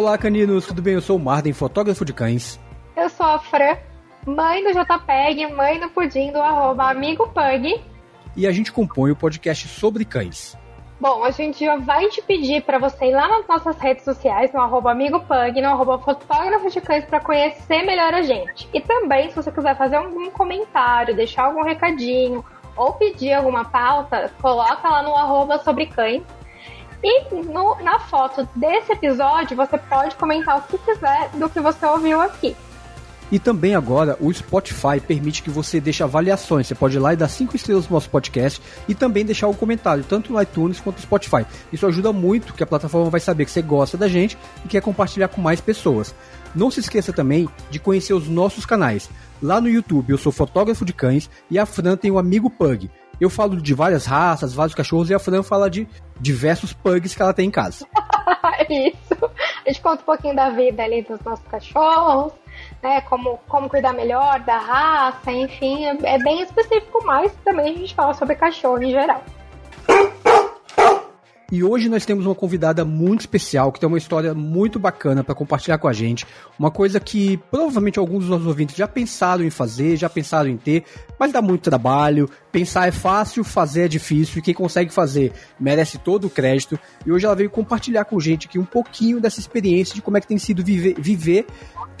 Olá, caninos, tudo bem? Eu sou o Marden, fotógrafo de cães. Eu sou a Fran, mãe do JPEG, mãe do pudim do arroba amigo Pug. E a gente compõe o podcast sobre cães. Bom, a gente já vai te pedir para você ir lá nas nossas redes sociais, no arroba amigopug, no arroba fotógrafo de cães, para conhecer melhor a gente. E também, se você quiser fazer algum comentário, deixar algum recadinho, ou pedir alguma pauta, coloca lá no arroba sobre cães. E no, na foto desse episódio, você pode comentar o que quiser do que você ouviu aqui. E também agora o Spotify permite que você deixe avaliações. Você pode ir lá e dar cinco estrelas no nosso podcast e também deixar um comentário, tanto no iTunes quanto no Spotify. Isso ajuda muito, que a plataforma vai saber que você gosta da gente e quer compartilhar com mais pessoas. Não se esqueça também de conhecer os nossos canais. Lá no YouTube eu sou fotógrafo de cães e a Fran tem o um amigo Pug. Eu falo de várias raças, vários cachorros e a Fran fala de diversos pugs que ela tem em casa. Isso. A gente conta um pouquinho da vida ali dos nossos cachorros, né? Como, como cuidar melhor da raça, enfim, é, é bem específico, mas também a gente fala sobre cachorro em geral. E hoje nós temos uma convidada muito especial que tem uma história muito bacana para compartilhar com a gente. Uma coisa que provavelmente alguns dos nossos ouvintes já pensaram em fazer, já pensaram em ter, mas dá muito trabalho. Pensar é fácil, fazer é difícil e quem consegue fazer merece todo o crédito. E hoje ela veio compartilhar com a gente aqui um pouquinho dessa experiência de como é que tem sido viver, viver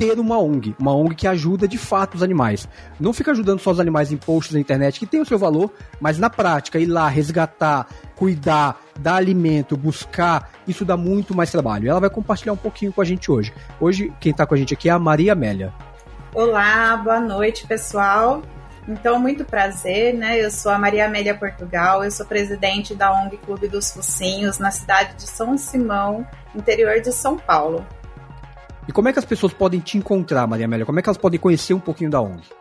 ter uma ONG, uma ONG que ajuda de fato os animais. Não fica ajudando só os animais em posts na internet, que tem o seu valor, mas na prática, ir lá, resgatar, cuidar, dar alimento, buscar, isso dá muito mais trabalho. Ela vai compartilhar um pouquinho com a gente hoje. Hoje, quem está com a gente aqui é a Maria Amélia. Olá, boa noite, pessoal. Então, muito prazer, né? Eu sou a Maria Amélia Portugal, eu sou presidente da ONG Clube dos Focinhos, na cidade de São Simão, interior de São Paulo. E como é que as pessoas podem te encontrar, Maria Amélia? Como é que elas podem conhecer um pouquinho da ONG?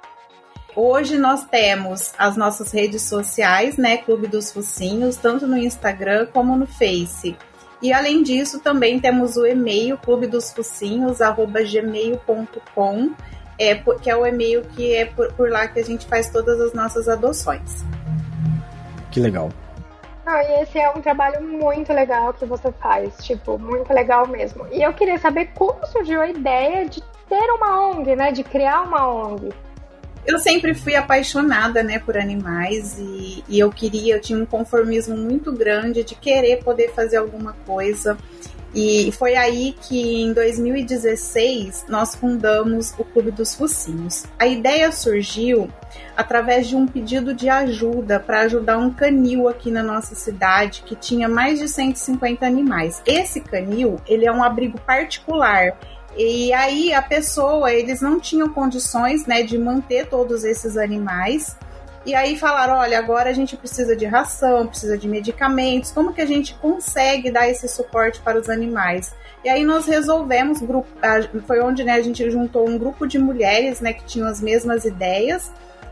Hoje nós temos as nossas redes sociais, né, Clube dos Focinhos, tanto no Instagram como no Face. E além disso, também temos o e-mail clube dos focinhos gmail.com, é, que é o e-mail que é por, por lá que a gente faz todas as nossas adoções. Que legal. Ah, e esse é um trabalho muito legal que você faz, tipo, muito legal mesmo. E eu queria saber como surgiu a ideia de ter uma ONG, né? De criar uma ONG. Eu sempre fui apaixonada, né, por animais e, e eu queria, eu tinha um conformismo muito grande de querer poder fazer alguma coisa. E foi aí que em 2016 nós fundamos o Clube dos Focinhos. A ideia surgiu através de um pedido de ajuda para ajudar um canil aqui na nossa cidade que tinha mais de 150 animais. Esse canil, ele é um abrigo particular. E aí a pessoa, eles não tinham condições, né, de manter todos esses animais. E aí falaram, olha, agora a gente precisa de ração, precisa de medicamentos, como que a gente consegue dar esse suporte para os animais? E aí nós resolvemos, foi onde né, a gente juntou um grupo de mulheres né, que tinham as mesmas ideias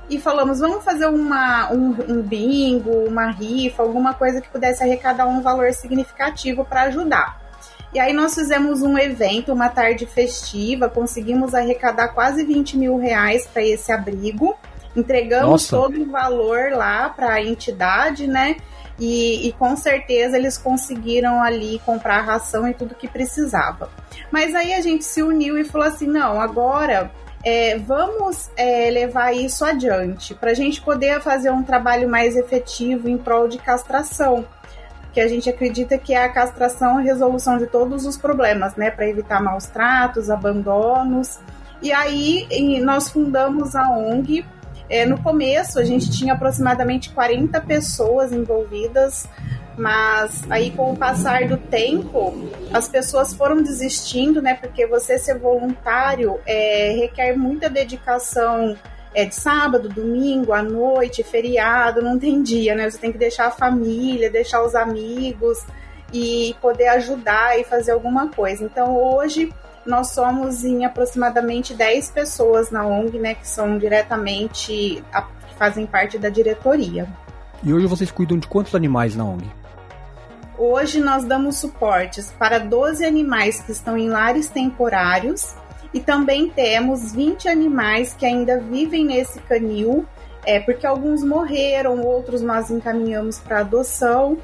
e falamos, vamos fazer uma, um, um bingo, uma rifa, alguma coisa que pudesse arrecadar um valor significativo para ajudar. E aí nós fizemos um evento, uma tarde festiva, conseguimos arrecadar quase 20 mil reais para esse abrigo. Entregamos Nossa. todo o valor lá para a entidade, né? E, e, com certeza eles conseguiram ali comprar ração e tudo que precisava. Mas aí a gente se uniu e falou assim: não, agora é, vamos é, levar isso adiante para a gente poder fazer um trabalho mais efetivo em prol de castração. Que a gente acredita que é a castração a resolução de todos os problemas, né? Para evitar maus tratos, abandonos. E aí nós fundamos a ONG é, no começo, a gente tinha aproximadamente 40 pessoas envolvidas, mas aí com o passar do tempo, as pessoas foram desistindo, né? Porque você ser voluntário é, requer muita dedicação é, de sábado, domingo, à noite, feriado, não tem dia, né? Você tem que deixar a família, deixar os amigos e poder ajudar e fazer alguma coisa. Então hoje nós somos em aproximadamente 10 pessoas na ONG, né, que são diretamente, a, que fazem parte da diretoria. E hoje vocês cuidam de quantos animais na ONG? Hoje nós damos suportes para 12 animais que estão em lares temporários e também temos 20 animais que ainda vivem nesse canil, é, porque alguns morreram, outros nós encaminhamos para adoção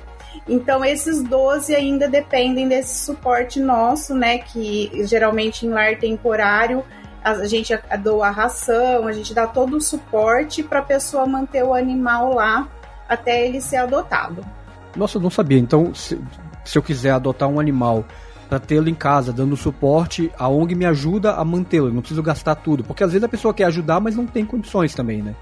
Então, esses 12 ainda dependem desse suporte nosso, né? Que geralmente em lar temporário a gente doa a ração, a gente dá todo o suporte para a pessoa manter o animal lá até ele ser adotado. Nossa, eu não sabia. Então, se, se eu quiser adotar um animal para tê-lo em casa, dando suporte, a ONG me ajuda a mantê-lo. não preciso gastar tudo. Porque às vezes a pessoa quer ajudar, mas não tem condições também, né?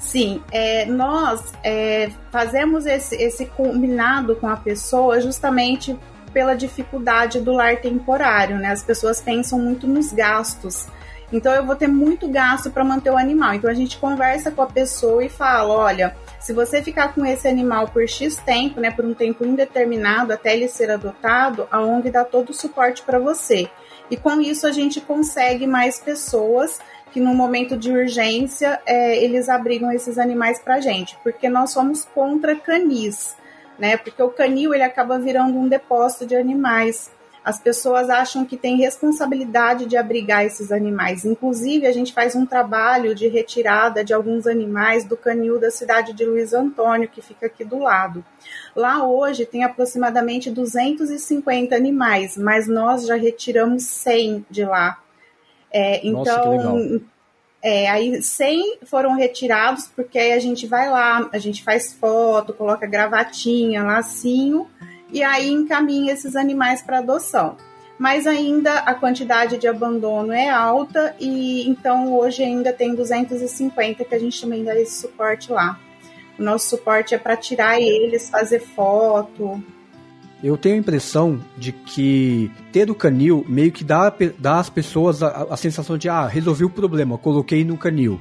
Sim, é, nós é, fazemos esse, esse combinado com a pessoa justamente pela dificuldade do lar temporário, né? As pessoas pensam muito nos gastos. Então eu vou ter muito gasto para manter o animal. Então a gente conversa com a pessoa e fala, olha, se você ficar com esse animal por X tempo, né, por um tempo indeterminado até ele ser adotado, a ONG dá todo o suporte para você. E com isso a gente consegue mais pessoas que no momento de urgência é, eles abrigam esses animais para gente, porque nós somos contra canis, né? Porque o canil ele acaba virando um depósito de animais. As pessoas acham que tem responsabilidade de abrigar esses animais. Inclusive, a gente faz um trabalho de retirada de alguns animais do canil da cidade de Luiz Antônio, que fica aqui do lado. Lá hoje tem aproximadamente 250 animais, mas nós já retiramos 100 de lá. É, então, Nossa, é, aí 100 foram retirados, porque aí a gente vai lá, a gente faz foto, coloca gravatinha, lacinho, e aí encaminha esses animais para adoção. Mas ainda a quantidade de abandono é alta e então hoje ainda tem 250 que a gente também dá esse suporte lá. O nosso suporte é para tirar eles, fazer foto, eu tenho a impressão de que ter o canil meio que dá, dá às pessoas a, a sensação de, ah, resolvi o problema, coloquei no canil.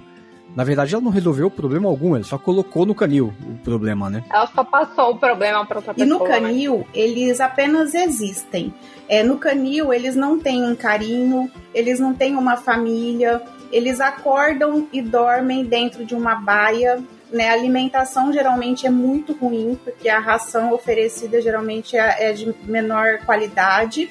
Na verdade, ela não resolveu problema algum, ela só colocou no canil o problema, né? Ela só passou o problema para outra pessoa. E no né? canil, né? eles apenas existem. É, no canil, eles não têm um carinho, eles não têm uma família, eles acordam e dormem dentro de uma baia né? A alimentação geralmente é muito ruim, porque a ração oferecida geralmente é, é de menor qualidade.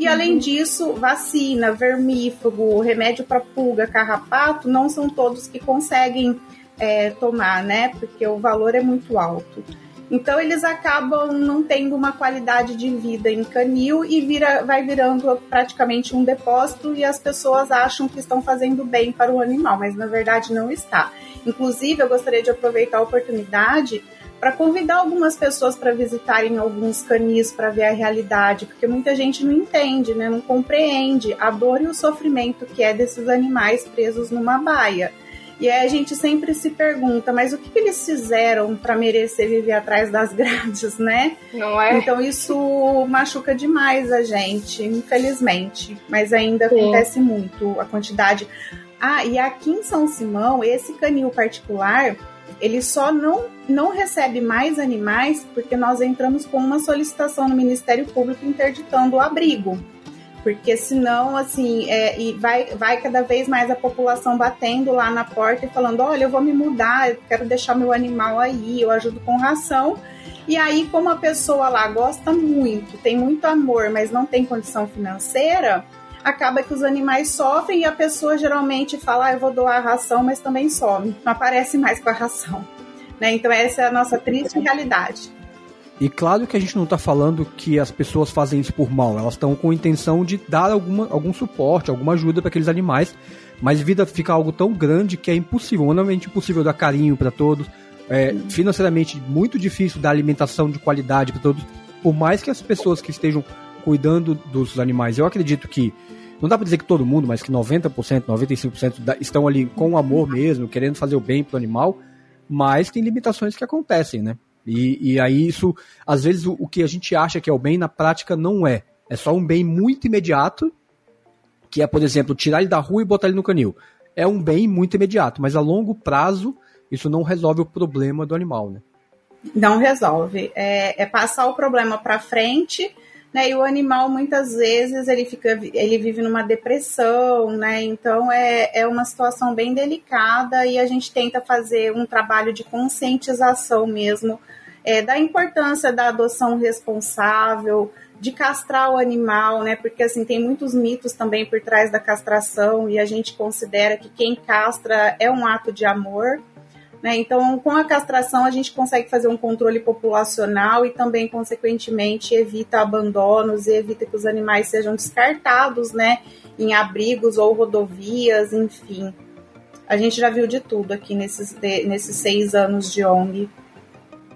E uhum. além disso, vacina, vermífugo, remédio para pulga, carrapato, não são todos que conseguem é, tomar, né? Porque o valor é muito alto. Então eles acabam não tendo uma qualidade de vida em canil e vira, vai virando praticamente um depósito e as pessoas acham que estão fazendo bem para o animal, mas na verdade não está. Inclusive, eu gostaria de aproveitar a oportunidade para convidar algumas pessoas para visitarem alguns canis para ver a realidade, porque muita gente não entende, né, não compreende a dor e o sofrimento que é desses animais presos numa baia. E aí a gente sempre se pergunta, mas o que, que eles fizeram para merecer viver atrás das grades, né? Não é? Então isso machuca demais a gente, infelizmente. Mas ainda Sim. acontece muito a quantidade. Ah, e aqui em São Simão, esse canil particular, ele só não, não recebe mais animais porque nós entramos com uma solicitação no Ministério Público interditando o abrigo. Porque senão, assim, é, e vai, vai cada vez mais a população batendo lá na porta e falando: olha, eu vou me mudar, eu quero deixar meu animal aí, eu ajudo com ração. E aí, como a pessoa lá gosta muito, tem muito amor, mas não tem condição financeira, acaba que os animais sofrem e a pessoa geralmente fala, ah, eu vou doar a ração, mas também some, não aparece mais com a ração. Né? Então essa é a nossa triste realidade. E claro que a gente não está falando que as pessoas fazem isso por mal, elas estão com a intenção de dar alguma, algum suporte, alguma ajuda para aqueles animais, mas vida fica algo tão grande que é impossível, humanamente impossível dar carinho para todos, é, financeiramente muito difícil dar alimentação de qualidade para todos, por mais que as pessoas que estejam cuidando dos animais. Eu acredito que, não dá para dizer que todo mundo, mas que 90%, 95% estão ali com amor mesmo, querendo fazer o bem pro animal, mas tem limitações que acontecem, né? E, e aí isso, às vezes o, o que a gente acha que é o bem, na prática não é. É só um bem muito imediato, que é, por exemplo, tirar ele da rua e botar ele no canil. É um bem muito imediato, mas a longo prazo isso não resolve o problema do animal, né? Não resolve. É, é passar o problema para frente né? E o animal muitas vezes ele fica, ele vive numa depressão, né? Então é, é uma situação bem delicada e a gente tenta fazer um trabalho de conscientização mesmo é, da importância da adoção responsável, de castrar o animal, né? Porque assim tem muitos mitos também por trás da castração e a gente considera que quem castra é um ato de amor, Né? Então, com a castração, a gente consegue fazer um controle populacional e também, consequentemente, evita abandonos e evita que os animais sejam descartados né, em abrigos ou rodovias, enfim. A gente já viu de tudo aqui nesses, nesses seis anos de ONG.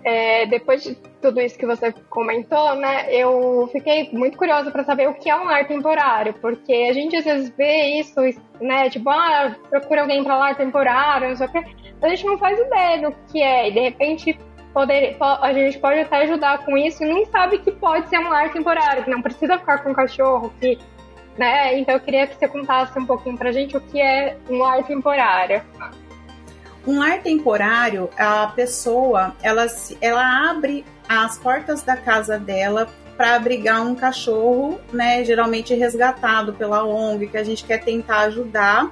É, depois de tudo isso que você comentou, né, eu fiquei muito curiosa para saber o que é um lar temporário, porque a gente às vezes vê isso, né, tipo, ah, procura alguém para lar temporário, não sei o a gente não faz ideia do que é, e de repente poder, a gente pode até ajudar com isso e nem sabe que pode ser um lar temporário, que não precisa ficar com um cachorro, que, né, então eu queria que você contasse um pouquinho pra gente o que é um lar temporário. Um lar temporário, a pessoa, ela, ela abre as portas da casa dela para abrigar um cachorro, né, geralmente resgatado pela ONG, que a gente quer tentar ajudar.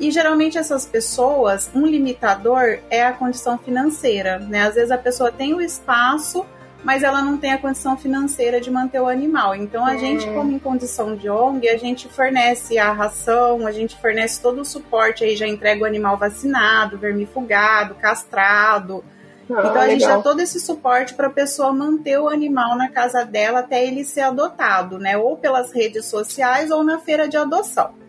E geralmente essas pessoas, um limitador é a condição financeira, né? Às vezes a pessoa tem o espaço, mas ela não tem a condição financeira de manter o animal. Então a gente, hum. como em condição de ONG, a gente fornece a ração, a gente fornece todo o suporte aí, já entrega o animal vacinado, vermifugado, castrado. Ah, então a gente dá todo esse suporte para a pessoa manter o animal na casa dela até ele ser adotado, né? Ou pelas redes sociais ou na feira de adoção.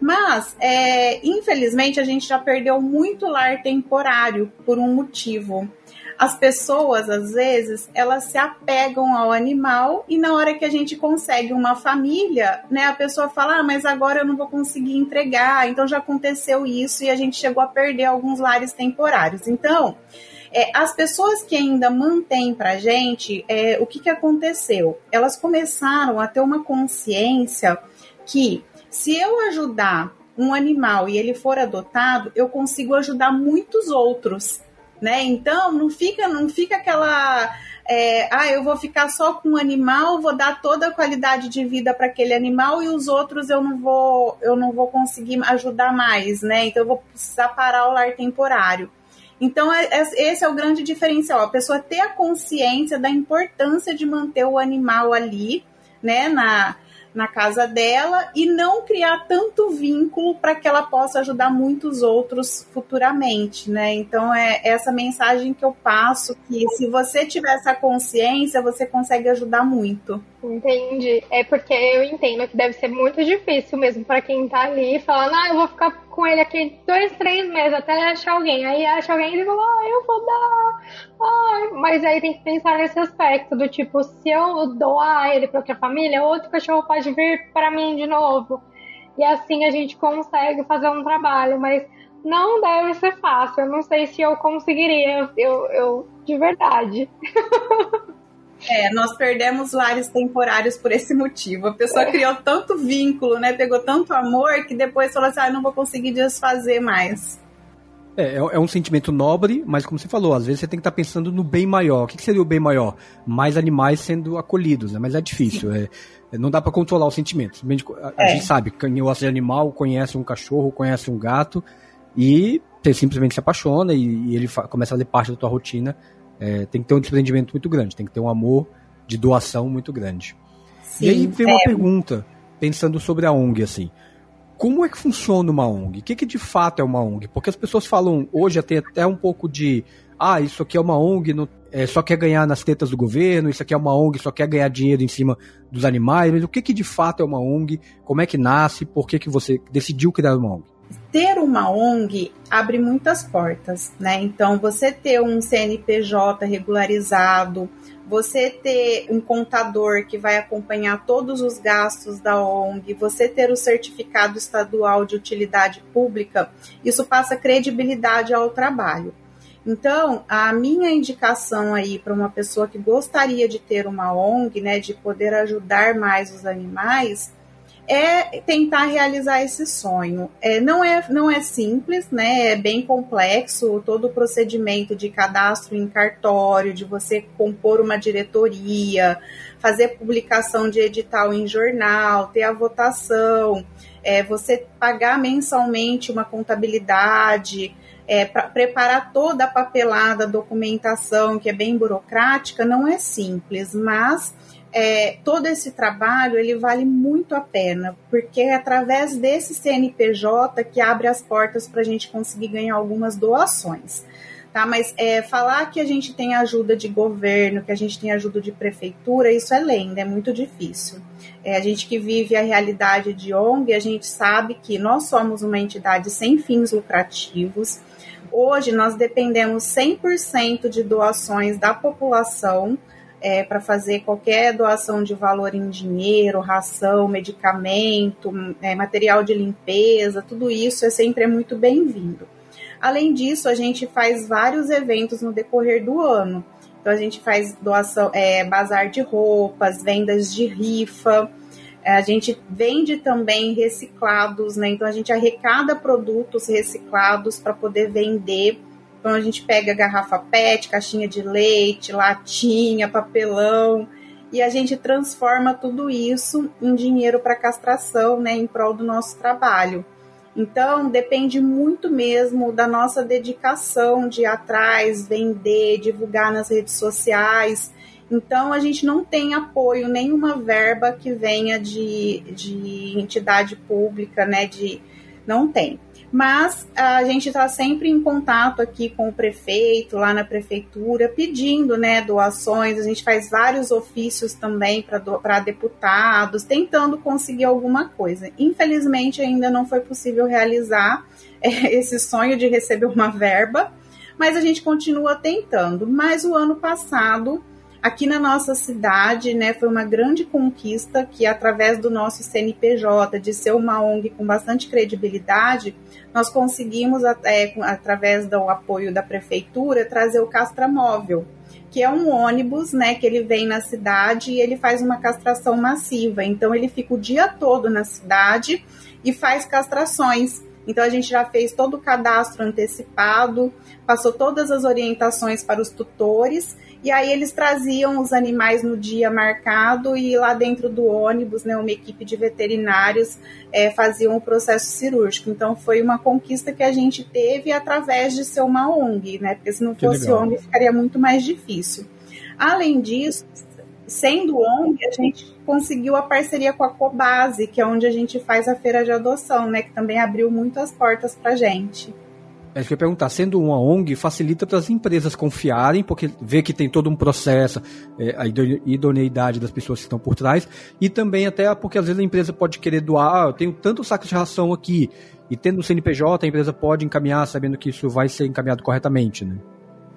Mas, é, infelizmente, a gente já perdeu muito lar temporário por um motivo as pessoas, às vezes, elas se apegam ao animal e na hora que a gente consegue uma família, né, a pessoa fala, ah, mas agora eu não vou conseguir entregar, então já aconteceu isso e a gente chegou a perder alguns lares temporários. Então, é, as pessoas que ainda mantêm pra gente, é, o que, que aconteceu? Elas começaram a ter uma consciência que se eu ajudar um animal e ele for adotado, eu consigo ajudar muitos outros né? Então não fica, não fica aquela é, ah, eu vou ficar só com um animal, vou dar toda a qualidade de vida para aquele animal e os outros eu não vou, eu não vou conseguir ajudar mais, né? Então eu vou precisar parar o lar temporário. Então é, é, esse é o grande diferencial, a pessoa ter a consciência da importância de manter o animal ali, né, na na casa dela e não criar tanto vínculo para que ela possa ajudar muitos outros futuramente, né? Então é essa mensagem que eu passo que se você tiver essa consciência, você consegue ajudar muito. Entendi. É porque eu entendo que deve ser muito difícil mesmo para quem tá ali falando, ah, eu vou ficar com ele aqui dois, três meses até achar alguém. Aí acha alguém e fala, ah, eu vou dar. Ah, mas aí tem que pensar nesse aspecto do tipo, se eu doar ele para outra família, outro cachorro pode vir para mim de novo. E assim a gente consegue fazer um trabalho, mas não deve ser fácil. Eu não sei se eu conseguiria, eu, eu de verdade. É, nós perdemos lares temporários por esse motivo. A pessoa é. criou tanto vínculo, né? Pegou tanto amor que depois falou assim: ah, não vou conseguir desfazer mais. É, é, é um sentimento nobre, mas como você falou, às vezes você tem que estar tá pensando no bem maior. O que, que seria o bem maior? Mais animais sendo acolhidos, né? Mas é difícil. É, não dá para controlar os sentimentos. A, a é. gente sabe, quem gosta de animal conhece um cachorro, conhece um gato e você simplesmente se apaixona e, e ele começa a fazer parte da tua rotina é, tem que ter um desprendimento muito grande, tem que ter um amor de doação muito grande. Sim, e aí vem uma é... pergunta, pensando sobre a ONG, assim. Como é que funciona uma ONG? O que, que de fato é uma ONG? Porque as pessoas falam hoje até, até um pouco de ah, isso aqui é uma ONG, não, é, só quer ganhar nas tetas do governo, isso aqui é uma ONG, só quer ganhar dinheiro em cima dos animais. Mas o que, que de fato é uma ONG? Como é que nasce? Por que, que você decidiu criar uma ONG? Ter uma ONG abre muitas portas, né? Então, você ter um CNPJ regularizado, você ter um contador que vai acompanhar todos os gastos da ONG, você ter o certificado estadual de utilidade pública, isso passa credibilidade ao trabalho. Então, a minha indicação aí para uma pessoa que gostaria de ter uma ONG, né, de poder ajudar mais os animais, é tentar realizar esse sonho. É, não, é, não é simples, né? É bem complexo todo o procedimento de cadastro em cartório, de você compor uma diretoria, fazer publicação de edital em jornal, ter a votação, é, você pagar mensalmente uma contabilidade. É, para preparar toda a papelada, documentação, que é bem burocrática, não é simples, mas é, todo esse trabalho ele vale muito a pena, porque é através desse CNPJ que abre as portas para a gente conseguir ganhar algumas doações. tá? Mas é, falar que a gente tem ajuda de governo, que a gente tem ajuda de prefeitura, isso é lenda, é muito difícil. É, a gente que vive a realidade de ONG, a gente sabe que nós somos uma entidade sem fins lucrativos. Hoje nós dependemos 100% de doações da população é, para fazer qualquer doação de valor em dinheiro, ração, medicamento, é, material de limpeza, tudo isso é sempre muito bem-vindo. Além disso, a gente faz vários eventos no decorrer do ano. Então a gente faz doação, é, bazar de roupas, vendas de rifa. É, a gente vende também reciclados, né? Então a gente arrecada produtos reciclados para poder vender. Então a gente pega garrafa PET, caixinha de leite, latinha, papelão e a gente transforma tudo isso em dinheiro para castração, né, em prol do nosso trabalho. Então, depende muito mesmo da nossa dedicação de ir atrás, vender, divulgar nas redes sociais. Então, a gente não tem apoio, nenhuma verba que venha de, de entidade pública, né? De, não tem. Mas a gente está sempre em contato aqui com o prefeito, lá na prefeitura, pedindo né, doações. A gente faz vários ofícios também para deputados, tentando conseguir alguma coisa. Infelizmente, ainda não foi possível realizar é, esse sonho de receber uma verba, mas a gente continua tentando. Mas o ano passado Aqui na nossa cidade, né, foi uma grande conquista que, através do nosso CNPJ, de ser uma ONG com bastante credibilidade, nós conseguimos, é, através do apoio da prefeitura, trazer o Castramóvel, que é um ônibus, né, que ele vem na cidade e ele faz uma castração massiva. Então, ele fica o dia todo na cidade e faz castrações. Então a gente já fez todo o cadastro antecipado, passou todas as orientações para os tutores e aí eles traziam os animais no dia marcado e lá dentro do ônibus, né, uma equipe de veterinários é, faziam o processo cirúrgico. Então foi uma conquista que a gente teve através de ser uma ONG, né? Porque se não fosse ONG ficaria muito mais difícil. Além disso, sendo ONG, a gente conseguiu a parceria com a Cobase, que é onde a gente faz a feira de adoção, né? Que também abriu muitas portas para gente. É que eu ia perguntar, sendo uma ONG, facilita para as empresas confiarem, porque vê que tem todo um processo, é, a idoneidade das pessoas que estão por trás, e também até porque às vezes a empresa pode querer doar, ah, eu tenho tanto saco de ração aqui, e tendo o CNPJ, a empresa pode encaminhar sabendo que isso vai ser encaminhado corretamente, né?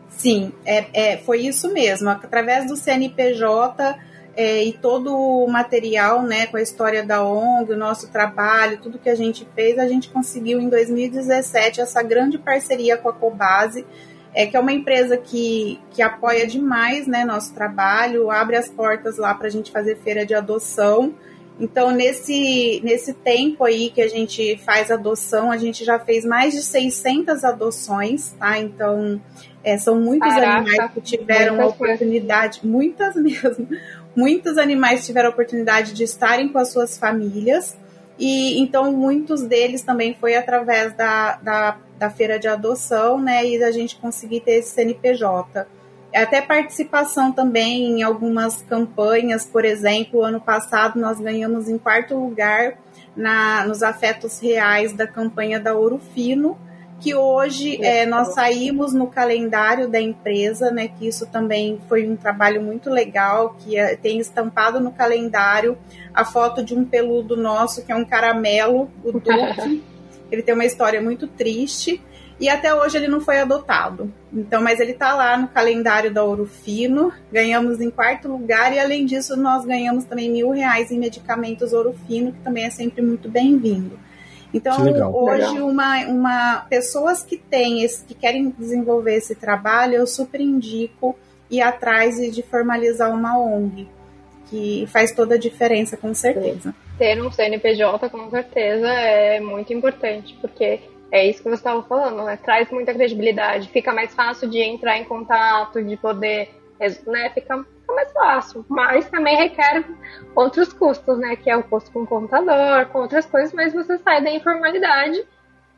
Sim, é, é, foi isso mesmo. Através do CNPJ é, e todo o material, né, com a história da ONG, o nosso trabalho, tudo que a gente fez, a gente conseguiu em 2017 essa grande parceria com a Cobase, é, que é uma empresa que, que apoia demais né, nosso trabalho, abre as portas lá para a gente fazer feira de adoção. Então, nesse, nesse tempo aí que a gente faz adoção, a gente já fez mais de 600 adoções, tá? Então, é, são muitos Caraca, animais que tiveram a oportunidade, muitas mesmo, muitos animais tiveram a oportunidade de estarem com as suas famílias. E então muitos deles também foi através da, da, da feira de adoção, né? E da gente conseguir ter esse CNPJ. Até participação também em algumas campanhas, por exemplo, ano passado nós ganhamos em quarto lugar na, nos afetos reais da campanha da Ouro Fino, que hoje é, nós saímos no calendário da empresa, né? Que isso também foi um trabalho muito legal, que é, tem estampado no calendário a foto de um peludo nosso, que é um caramelo, o Duque. ele tem uma história muito triste. E até hoje ele não foi adotado. Então, mas ele está lá no calendário da Ouro Fino. Ganhamos em quarto lugar e além disso nós ganhamos também mil reais em medicamentos Ouro Fino, que também é sempre muito bem-vindo. Então, hoje, uma, uma, pessoas que têm esse, que querem desenvolver esse trabalho, eu super indico ir atrás de formalizar uma ONG, que faz toda a diferença, com certeza. Ter um CNPJ, com certeza, é muito importante, porque é isso que você estava falando, né? Traz muita credibilidade, fica mais fácil de entrar em contato, de poder, né? Fica fica mais fácil. Mas também requer outros custos, né? Que é o custo com computador, com outras coisas, mas você sai da informalidade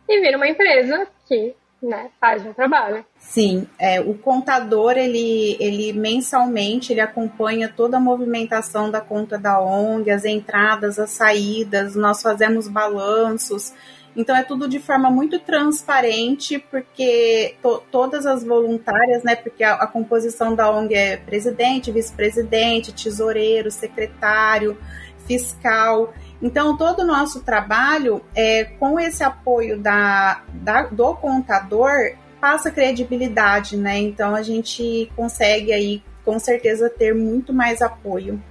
e vira uma empresa que né, faz um trabalho. Sim, é, o contador, ele, ele mensalmente, ele acompanha toda a movimentação da conta da ONG, as entradas, as saídas, nós fazemos balanços, então é tudo de forma muito transparente, porque to, todas as voluntárias, né? Porque a, a composição da ONG é presidente, vice-presidente, tesoureiro, secretário, fiscal. Então, todo o nosso trabalho, é, com esse apoio da, da, do contador, passa credibilidade, né? Então, a gente consegue aí, com certeza, ter muito mais apoio.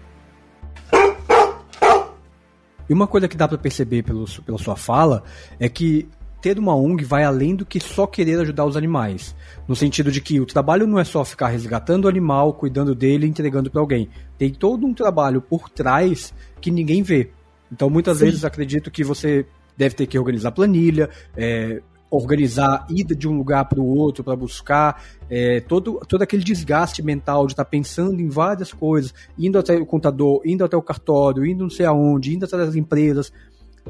E uma coisa que dá para perceber pelo, pela sua fala é que ter uma ONG vai além do que só querer ajudar os animais. No sentido de que o trabalho não é só ficar resgatando o animal, cuidando dele e entregando para alguém. Tem todo um trabalho por trás que ninguém vê. Então, muitas Sim. vezes acredito que você deve ter que organizar planilha, é, organizar ida de um lugar para o outro para buscar é, todo, todo aquele desgaste mental de estar tá pensando em várias coisas, indo até o contador, indo até o cartório, indo não sei aonde, indo até as empresas,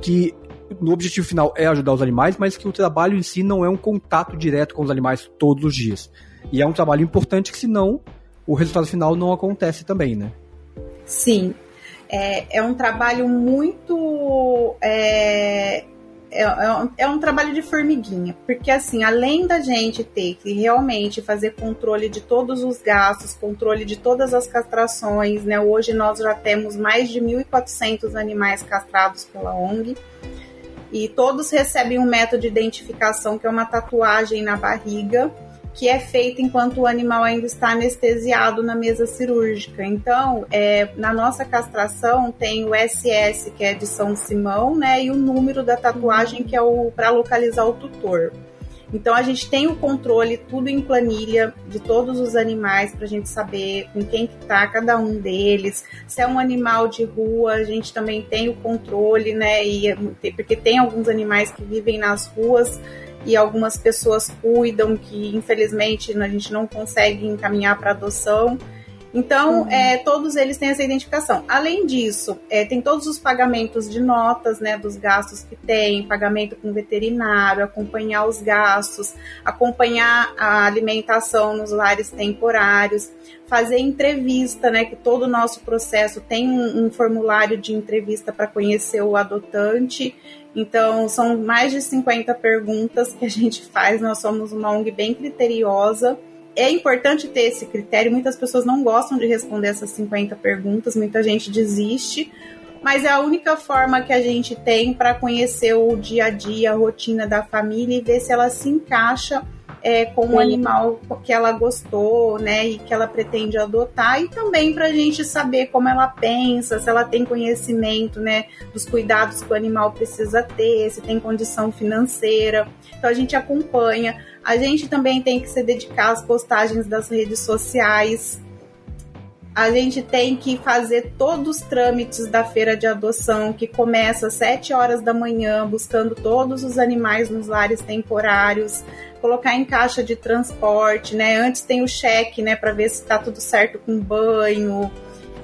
que no objetivo final é ajudar os animais, mas que o trabalho em si não é um contato direto com os animais todos os dias. E é um trabalho importante que senão o resultado final não acontece também, né? Sim. É, é um trabalho muito é, é, é, um, é, um, trabalho de formiguinha, porque assim, além da gente ter que realmente fazer controle de todos os gastos, controle de todas as castrações, né? Hoje nós já temos mais de 1.400 animais castrados pela ONG e todos recebem um método de identificação que é uma tatuagem na barriga que é feita enquanto o animal ainda está anestesiado na mesa cirúrgica. Então, é, na nossa castração tem o SS, que é de São Simão, né, e o número da tatuagem, que é o para localizar o tutor. Então a gente tem o controle tudo em planilha de todos os animais para a gente saber com quem que tá cada um deles. Se é um animal de rua, a gente também tem o controle, né? E, porque tem alguns animais que vivem nas ruas e algumas pessoas cuidam que infelizmente a gente não consegue encaminhar para adoção. Então, uhum. é, todos eles têm essa identificação. Além disso, é, tem todos os pagamentos de notas, né, dos gastos que tem, pagamento com veterinário, acompanhar os gastos, acompanhar a alimentação nos lares temporários, fazer entrevista, né, que todo o nosso processo tem um, um formulário de entrevista para conhecer o adotante. Então, são mais de 50 perguntas que a gente faz. Nós somos uma ONG bem criteriosa é importante ter esse critério. Muitas pessoas não gostam de responder essas 50 perguntas, muita gente desiste, mas é a única forma que a gente tem para conhecer o dia a dia, a rotina da família e ver se ela se encaixa é, com o animal que ela gostou, né, e que ela pretende adotar, e também para a gente saber como ela pensa, se ela tem conhecimento, né, dos cuidados que o animal precisa ter, se tem condição financeira. Então a gente acompanha. A gente também tem que se dedicar às postagens das redes sociais. A gente tem que fazer todos os trâmites da feira de adoção, que começa às 7 horas da manhã, buscando todos os animais nos lares temporários, colocar em caixa de transporte, né? Antes tem o cheque, né, para ver se está tudo certo com banho.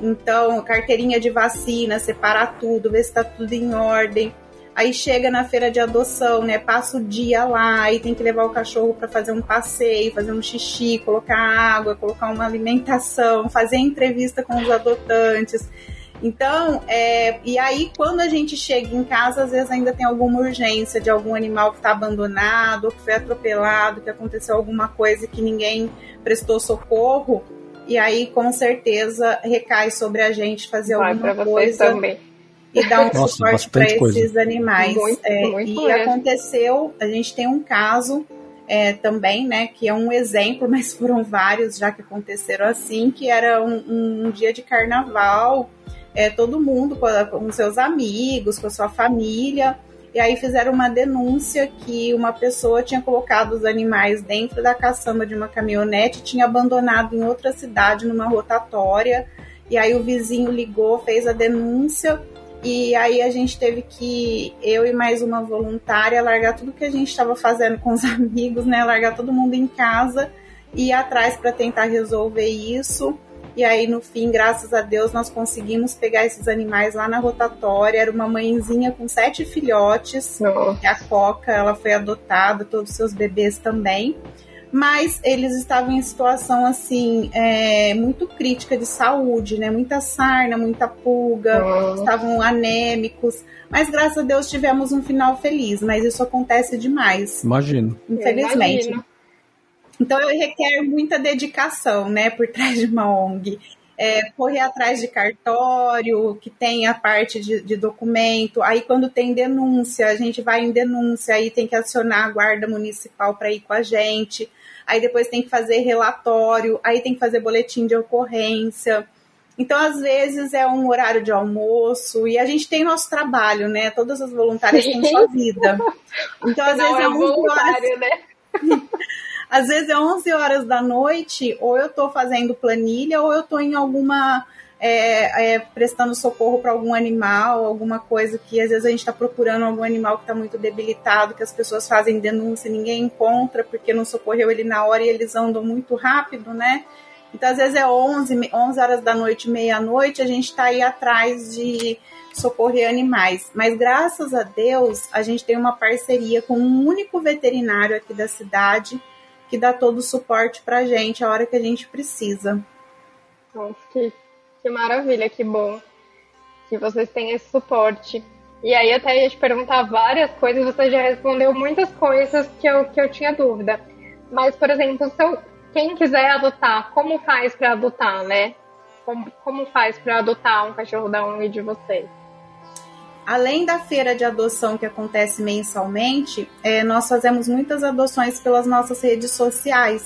Então, carteirinha de vacina, separar tudo, ver se está tudo em ordem. Aí chega na feira de adoção, né? Passa o dia lá e tem que levar o cachorro para fazer um passeio, fazer um xixi, colocar água, colocar uma alimentação, fazer entrevista com os adotantes. Então, é, e aí quando a gente chega em casa, às vezes ainda tem alguma urgência de algum animal que está abandonado, ou que foi atropelado, que aconteceu alguma coisa que ninguém prestou socorro. E aí, com certeza, recai sobre a gente fazer Vai alguma coisa. Também e dar um Nossa, suporte para esses animais. Muito, é, muito e aconteceu, a gente tem um caso é, também, né, que é um exemplo, mas foram vários já que aconteceram assim, que era um, um dia de carnaval, é, todo mundo com, seus amigos, com a sua família, e aí fizeram uma denúncia que uma pessoa tinha colocado os animais dentro da caçamba de uma caminhonete, tinha abandonado em outra cidade numa rotatória, e aí o vizinho ligou, fez a denúncia, e aí a gente teve que, eu e mais uma voluntária, largar tudo que a gente estava fazendo com os amigos, né? Largar todo mundo em casa e ir atrás para tentar resolver isso. E aí, no fim, graças a Deus, nós conseguimos pegar esses animais lá na rotatória. Era uma mãezinha com sete filhotes. A Coca, ela foi adotada, todos os seus bebês também mas eles estavam em situação assim é, muito crítica de saúde, né? Muita sarna, muita pulga, estavam anêmicos. Mas graças a Deus tivemos um final feliz, mas isso acontece demais. Imagino. Infelizmente. Imagino. Então requer muita dedicação, né, por trás de uma ONG. É, correr atrás de cartório, que tem a parte de, de, documento. Aí, quando tem denúncia, a gente vai em denúncia, aí tem que acionar a guarda municipal para ir com a gente aí depois tem que fazer relatório, aí tem que fazer boletim de ocorrência. Então, às vezes, é um horário de almoço e a gente tem nosso trabalho, né? Todas as voluntárias têm sua vida. Então, às Não vezes, é 11 horas. Né? às vezes é 11 horas da noite, ou eu estou fazendo planilha, ou eu estou em alguma é, é, prestando socorro para algum animal, alguma coisa que às vezes a gente está procurando algum animal que está muito debilitado, que as pessoas fazem denúncia ninguém encontra porque não socorreu ele na hora e eles andam muito rápido, né? Então, às vezes é 11, 11 horas da noite, meia-noite, a gente está aí atrás de socorrer animais. Mas graças a Deus, a gente tem uma parceria com um único veterinário aqui da cidade que dá todo o suporte para a gente a hora que a gente precisa. Nossa, que que maravilha, que bom que vocês têm esse suporte. E aí até ia te perguntar várias coisas, você já respondeu muitas coisas que eu, que eu tinha dúvida. Mas, por exemplo, se eu, quem quiser adotar, como faz para adotar, né? Como, como faz para adotar um cachorro da ONG de vocês? Além da feira de adoção que acontece mensalmente, é, nós fazemos muitas adoções pelas nossas redes sociais.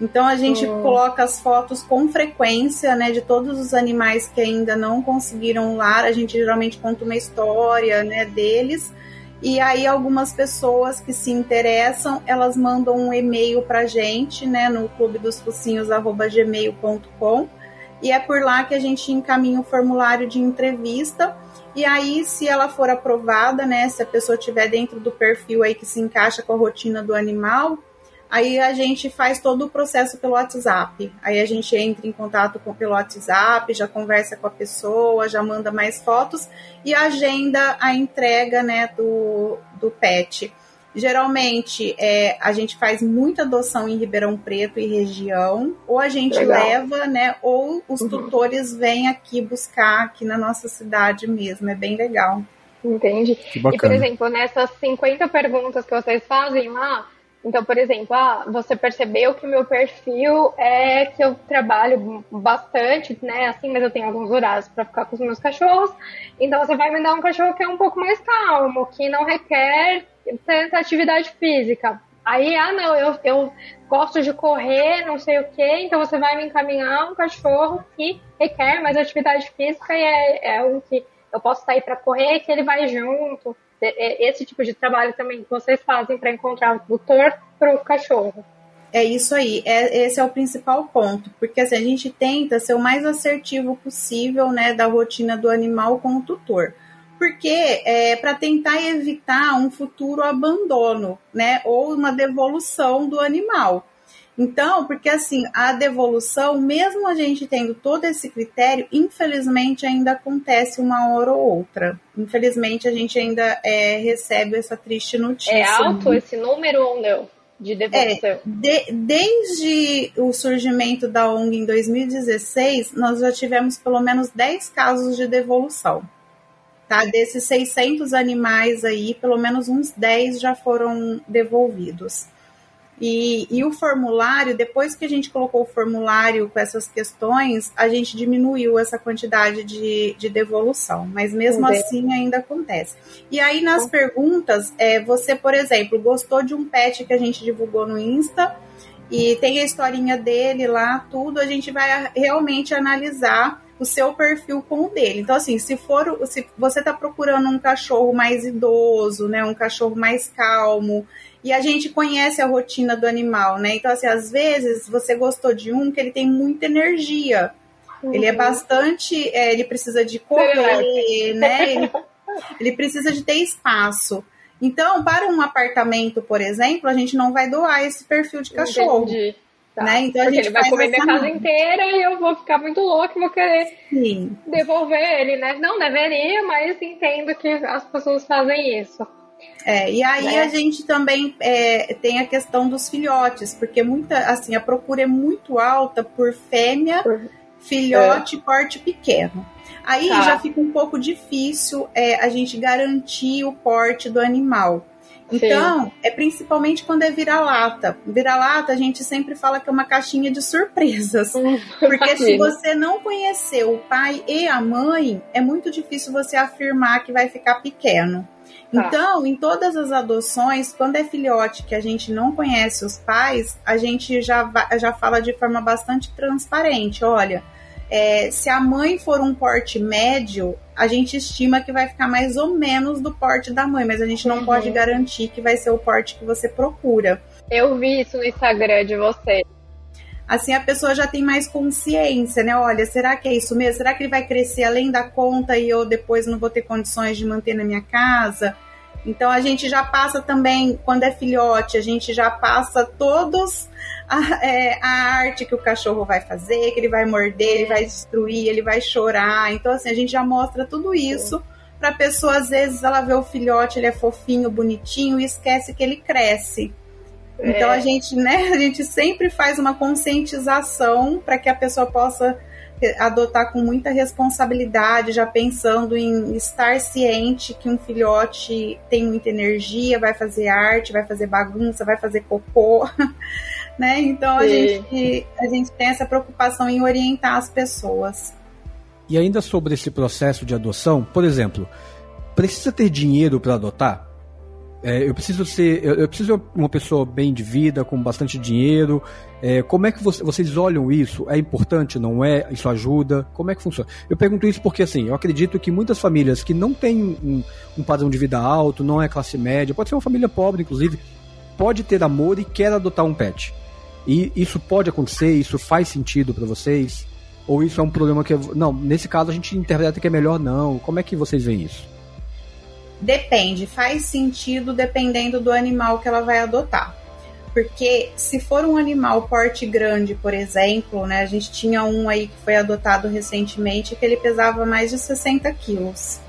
Então a gente oh. coloca as fotos com frequência, né, de todos os animais que ainda não conseguiram lar. A gente geralmente conta uma história, né, deles. E aí algumas pessoas que se interessam, elas mandam um e-mail pra gente, né, no clube dos focinhos@gmail.com. E é por lá que a gente encaminha o formulário de entrevista. E aí, se ela for aprovada, né, se a pessoa estiver dentro do perfil aí que se encaixa com a rotina do animal, Aí a gente faz todo o processo pelo WhatsApp. Aí a gente entra em contato com, pelo WhatsApp, já conversa com a pessoa, já manda mais fotos e agenda a entrega né, do, do pet. Geralmente é, a gente faz muita adoção em Ribeirão Preto e região, ou a gente Legal. leva, né? Ou os uhum. tutores vêm aqui buscar aqui na nossa cidade mesmo. É bem legal. Entendi. E, por exemplo, nessas 50 perguntas que vocês fazem lá, então, por exemplo, ah, você percebeu que o meu perfil é que eu trabalho bastante, né? Assim, mas eu tenho alguns horários para ficar com os meus cachorros. Então, você vai me dar um cachorro que é um pouco mais calmo, que não requer tanta atividade física. Aí, ah, não, eu, eu gosto de correr, não sei o quê, então você vai me encaminhar um cachorro que requer mais atividade física e é, é um que eu posso sair para correr que ele vai junto. É, esse tipo de trabalho também que vocês fazem para encontrar o tutor para o cachorro. É isso aí, é, esse é o principal ponto, porque assim, a gente tenta ser o mais assertivo possível né, da rotina do animal com o tutor. Porque é para tentar evitar um futuro abandono, né? Ou uma devolução do animal. Então, porque assim, a devolução, mesmo a gente tendo todo esse critério, infelizmente ainda acontece uma hora ou outra. Infelizmente a gente ainda é, recebe essa triste notícia. É alto esse número ou não? De devolução? É, de, desde o surgimento da ONG em 2016, nós já tivemos pelo menos 10 casos de devolução. Tá? Desses 600 animais aí, pelo menos uns 10 já foram devolvidos. E, e, o formulário, depois que a gente colocou o formulário com essas questões, a gente diminuiu essa quantidade de, de devolução, mas mesmo Entendi. assim ainda acontece. E aí nas perguntas, é, você, por exemplo, gostou de um pet que a gente divulgou no Insta e tem a historinha dele lá, tudo, a gente vai realmente analisar o seu perfil com o dele. Então, assim, se for, se você está procurando um cachorro mais idoso, né, um cachorro mais calmo, e a gente conhece a rotina do animal, né? Então, assim, às vezes você gostou de um que ele tem muita energia. Uhum. Ele é bastante. É, ele precisa de correr, né? Ele, ele precisa de ter espaço. Então, para um apartamento, por exemplo, a gente não vai doar esse perfil de cachorro. Entendi. Tá. Né? Então Porque ele vai comer minha casa inteira e eu vou ficar muito louca e vou querer Sim. devolver ele, né? Não deveria, mas entendo que as pessoas fazem isso. É, e aí né? a gente também é, tem a questão dos filhotes, porque muita, assim, a procura é muito alta por fêmea, por... filhote, é. porte pequeno. Aí tá. já fica um pouco difícil é, a gente garantir o porte do animal. Então, Sim. é principalmente quando é vira-lata. Vira-lata, a gente sempre fala que é uma caixinha de surpresas. Hum, porque se você não conhecer o pai e a mãe, é muito difícil você afirmar que vai ficar pequeno. Tá. Então, em todas as adoções, quando é filhote que a gente não conhece os pais, a gente já, já fala de forma bastante transparente. Olha, é, se a mãe for um porte médio, a gente estima que vai ficar mais ou menos do porte da mãe, mas a gente não uhum. pode garantir que vai ser o porte que você procura. Eu vi isso no Instagram de você. Assim a pessoa já tem mais consciência, né? Olha, será que é isso mesmo? Será que ele vai crescer além da conta e eu depois não vou ter condições de manter na minha casa? Então a gente já passa também, quando é filhote, a gente já passa todos a, é, a, arte que o cachorro vai fazer, que ele vai morder, ele vai destruir, ele vai chorar. Então, assim, a gente já mostra tudo isso para a pessoa, às vezes, ela vê o filhote, ele é fofinho, bonitinho e esquece que ele cresce. Então a é. gente, né, a gente sempre faz uma conscientização para que a pessoa possa adotar com muita responsabilidade, já pensando em estar ciente que um filhote tem muita energia, vai fazer arte, vai fazer bagunça, vai fazer cocô. né? Então a gente, a gente tem essa preocupação em orientar as pessoas. E ainda sobre esse processo de adoção, por exemplo, precisa ter dinheiro para adotar? É, eu preciso ser, eu, eu, preciso uma pessoa bem de vida, com bastante dinheiro. É, como é que você, vocês olham isso? É importante, não é? Isso ajuda? Como é que funciona? Eu pergunto isso porque, assim, eu acredito que muitas famílias que não têm um, um padrão de vida alto, não é classe média, pode ser uma família pobre, inclusive, pode ter amor e quer adotar um pet. E isso pode acontecer? Isso faz sentido para vocês? Ou isso é um problema que. Não, nesse caso a gente interpreta que é melhor não. Como é que vocês veem isso? Depende, faz sentido dependendo do animal que ela vai adotar. Porque se for um animal porte grande, por exemplo, né? A gente tinha um aí que foi adotado recentemente que ele pesava mais de 60 quilos.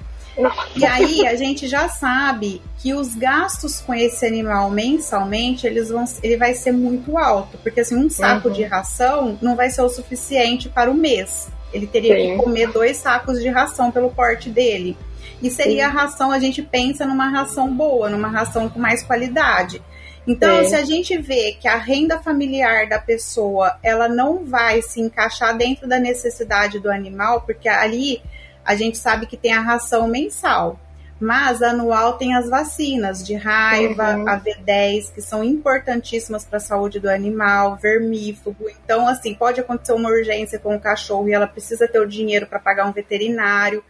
E aí a gente já sabe que os gastos com esse animal mensalmente eles vão, ele vai ser muito alto, porque assim um saco uhum. de ração não vai ser o suficiente para o mês. Ele teria Sim. que comer dois sacos de ração pelo porte dele. E seria Sim. a ração, a gente pensa numa ração boa, numa ração com mais qualidade. Então, Sim. se a gente vê que a renda familiar da pessoa, ela não vai se encaixar dentro da necessidade do animal, porque ali a gente sabe que tem a ração mensal, mas anual tem as vacinas de raiva, uhum. a V10, que são importantíssimas para a saúde do animal, vermífugo. Então, assim, pode acontecer uma urgência com o cachorro e ela precisa ter o dinheiro para pagar um veterinário.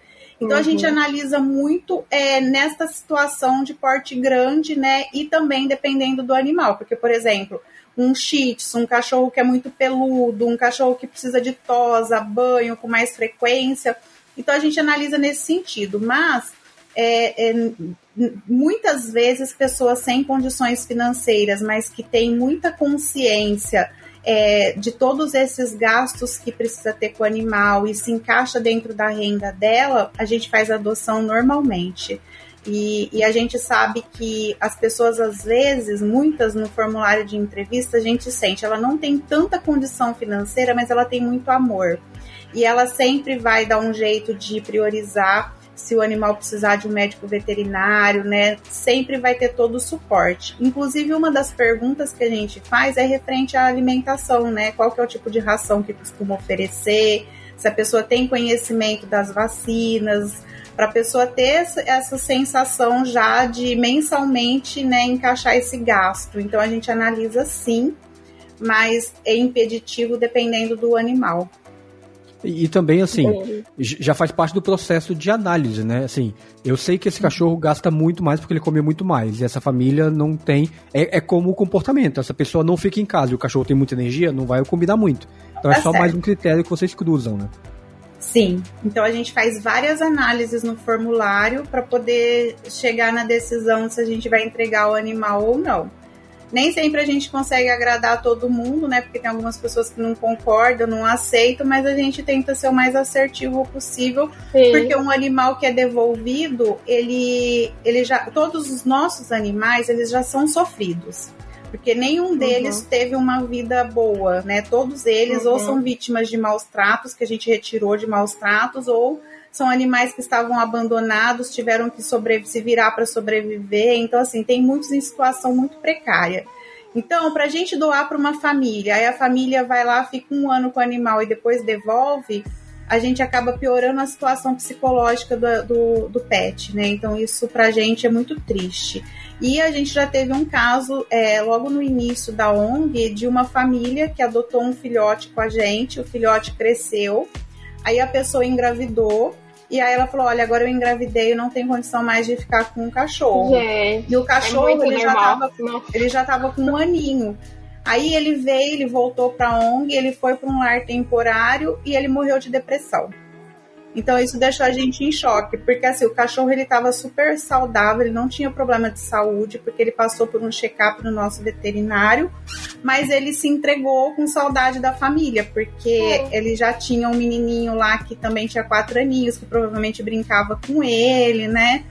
Então, uhum. a gente analisa muito é, nesta situação de porte grande, né? E também dependendo do animal. Porque, por exemplo, um shih tzu, um cachorro que é muito peludo, um cachorro que precisa de tosa, banho com mais frequência então a gente analisa nesse sentido, mas é, é, muitas vezes pessoas sem condições financeiras, mas que têm muita consciência é, de todos esses gastos que precisa ter com o animal e se encaixa dentro da renda dela, a gente faz adoção normalmente. E, e, a gente sabe que as pessoas, às vezes, muitas no formulário de entrevista, a gente sente, ela não tem tanta condição financeira, mas ela tem muito amor e ela sempre vai dar um jeito de priorizar se o animal precisar de um médico veterinário, né? Sempre vai ter todo o suporte. Inclusive, uma das perguntas que a gente faz é referente à alimentação, né? Qual que é o tipo de ração que costuma oferecer, se a pessoa tem conhecimento das vacinas, para a pessoa ter essa sensação já de mensalmente, né, encaixar esse gasto. Então a gente analisa sim, mas é impeditivo dependendo do animal. E, também, assim, já faz parte do processo de análise, né? Assim, eu sei que esse cachorro gasta muito mais porque ele come muito mais. E essa família não tem. É, é como o comportamento. Essa pessoa não fica em casa e o cachorro tem muita energia, não vai combinar muito. Então é tá é só certo. mais um critério que vocês cruzam, né? Sim. Então a gente faz várias análises no formulário para poder chegar na decisão se a gente vai entregar o animal ou não. Nem sempre a gente consegue agradar todo mundo, né? Porque tem algumas pessoas que não concordam, não aceitam, mas a gente tenta ser o mais assertivo possível, Sim. porque um animal que é devolvido, ele, ele já, todos os nossos animais, eles já são sofridos porque nenhum deles uhum. teve uma vida boa, né? Todos eles uhum. ou são vítimas de maus tratos que a gente retirou de maus tratos ou são animais que estavam abandonados, tiveram que se virar para sobreviver. Então, assim, tem muitos em situação muito precária. Então, para a gente doar para uma família, aí a família vai lá, fica um ano com o animal e depois devolve, a gente acaba piorando a situação psicológica do, do, do pet, né? Então, isso para a gente é muito triste. E a gente já teve um caso é, logo no início da ONG de uma família que adotou um filhote com a gente, o filhote cresceu, aí a pessoa engravidou. E aí ela falou: Olha, agora eu engravidei, eu não tenho condição mais de ficar com o cachorro. Gente, e o cachorro é ele, já tava, ele já tava com um aninho. Aí ele veio, ele voltou para a ONG, ele foi para um lar temporário e ele morreu de depressão. Então isso deixou a gente em choque, porque assim, o cachorro ele estava super saudável, ele não tinha problema de saúde, porque ele passou por um check-up no nosso veterinário, mas ele se entregou com saudade da família, porque ele já tinha um menininho lá que também tinha quatro aninhos, que provavelmente brincava com ele, né?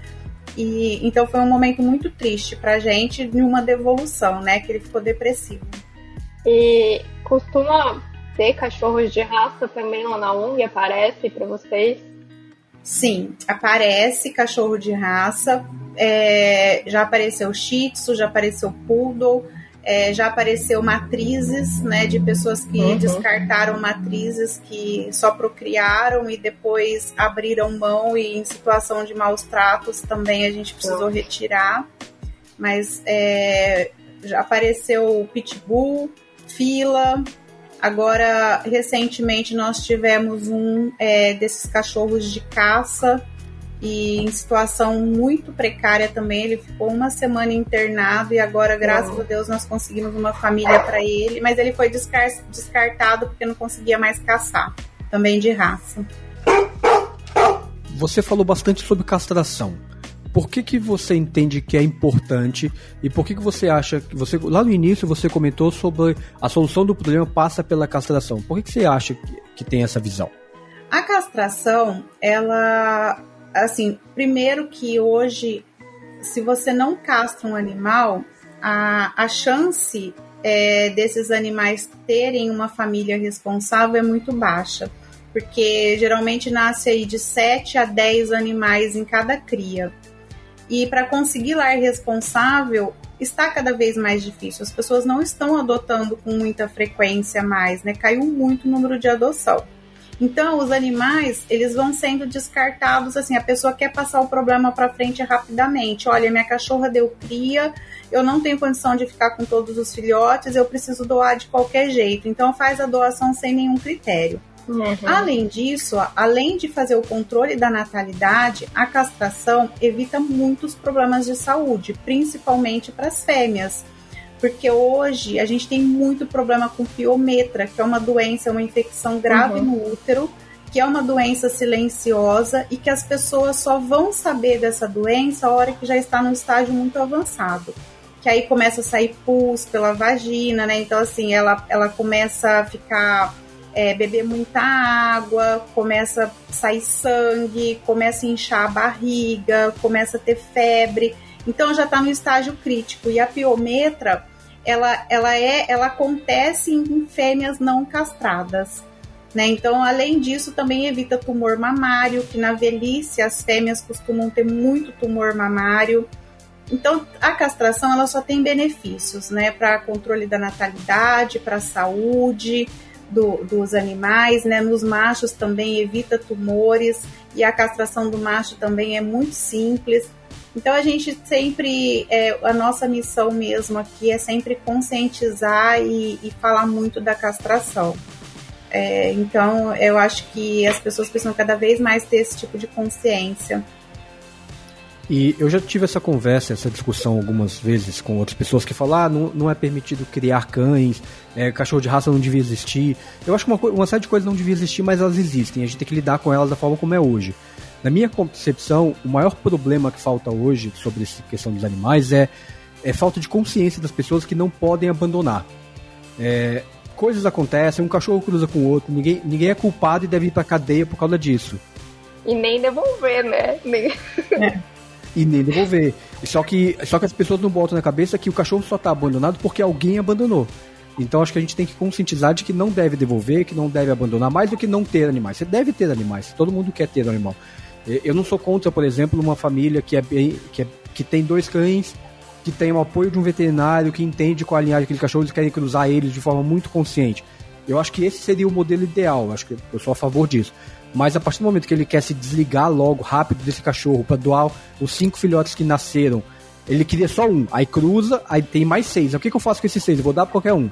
E então foi um momento muito triste pra gente de uma devolução, né? Que ele ficou depressivo. E costuma ter cachorros de raça também lá na ONG? Aparece para vocês? Sim, aparece cachorro de raça. É, já apareceu Shih Tzu, já apareceu Poodle, é, já apareceu matrizes, né, de pessoas que uhum. descartaram matrizes que só procriaram e depois abriram mão e em situação de maus tratos também a gente precisou uhum. retirar. Mas é, já apareceu Pitbull, Fila, Agora, recentemente, nós tivemos um é, desses cachorros de caça e em situação muito precária também. Ele ficou uma semana internado e agora, graças a Deus, nós conseguimos uma família para ele. Mas ele foi descartado porque não conseguia mais caçar, também de raça. Você falou bastante sobre castração por que, que você entende que é importante e por que, que você acha que você lá no início você comentou sobre a solução do problema passa pela castração. Por que, que você acha que, que tem essa visão? A castração, ela assim, primeiro que hoje se você não castra um animal, a, a chance é, desses animais terem uma família responsável é muito baixa. Porque geralmente nasce aí de 7 a 10 animais em cada cria. E para conseguir lar responsável está cada vez mais difícil. As pessoas não estão adotando com muita frequência mais, né? Caiu muito o número de adoção. Então, os animais, eles vão sendo descartados assim, a pessoa quer passar o problema para frente rapidamente. Olha, minha cachorra deu cria, eu não tenho condição de ficar com todos os filhotes, eu preciso doar de qualquer jeito. Então, faz a doação sem nenhum critério. Uhum. Além disso, além de fazer o controle da natalidade, a castração evita muitos problemas de saúde, principalmente para as fêmeas. Porque hoje a gente tem muito problema com piometra, que é uma doença, uma infecção grave uhum. no útero, que é uma doença silenciosa e que as pessoas só vão saber dessa doença a hora que já está num estágio muito avançado. Que aí começa a sair pus pela vagina, né? Então, assim, ela, ela começa a ficar é, beber muita água, começa a sair sangue, começa a inchar a barriga, começa a ter febre. Então já está no estágio crítico. E a piometra, ela, ela, é, ela acontece em fêmeas não castradas. Né? Então, além disso, também evita tumor mamário, que na velhice as fêmeas costumam ter muito tumor mamário. Então, a castração ela só tem benefícios, né, para controle da natalidade, para saúde, do, dos animais, né? Nos machos também evita tumores e a castração do macho também é muito simples. Então a gente sempre, é, a nossa missão mesmo aqui é sempre conscientizar e, e falar muito da castração. É, então eu acho que as pessoas precisam cada vez mais ter esse tipo de consciência. E eu já tive essa conversa, essa discussão algumas vezes com outras pessoas que falam: ah, não, não é permitido criar cães, é, cachorro de raça não devia existir. Eu acho que uma, uma série de coisas não devia existir, mas elas existem. A gente tem que lidar com elas da forma como é hoje. Na minha concepção, o maior problema que falta hoje sobre essa questão dos animais é é falta de consciência das pessoas que não podem abandonar. É, coisas acontecem, um cachorro cruza com o outro, ninguém, ninguém é culpado e deve ir pra cadeia por causa disso. E nem devolver, né? Nem... É. E nem devolver. Só que, só que as pessoas não botam na cabeça que o cachorro só tá abandonado porque alguém abandonou. Então acho que a gente tem que conscientizar de que não deve devolver, que não deve abandonar, mais do que não ter animais. Você deve ter animais, todo mundo quer ter um animal. Eu não sou contra, por exemplo, uma família que, é bem, que, é, que tem dois cães, que tem o apoio de um veterinário, que entende qual a linhagem daquele cachorro, eles querem cruzar eles de forma muito consciente. Eu acho que esse seria o modelo ideal, acho que eu sou a favor disso. Mas a partir do momento que ele quer se desligar logo, rápido desse cachorro, para doar os cinco filhotes que nasceram ele queria só um. Aí cruza, aí tem mais seis. O que, que eu faço com esses seis? Eu vou dar pra qualquer um.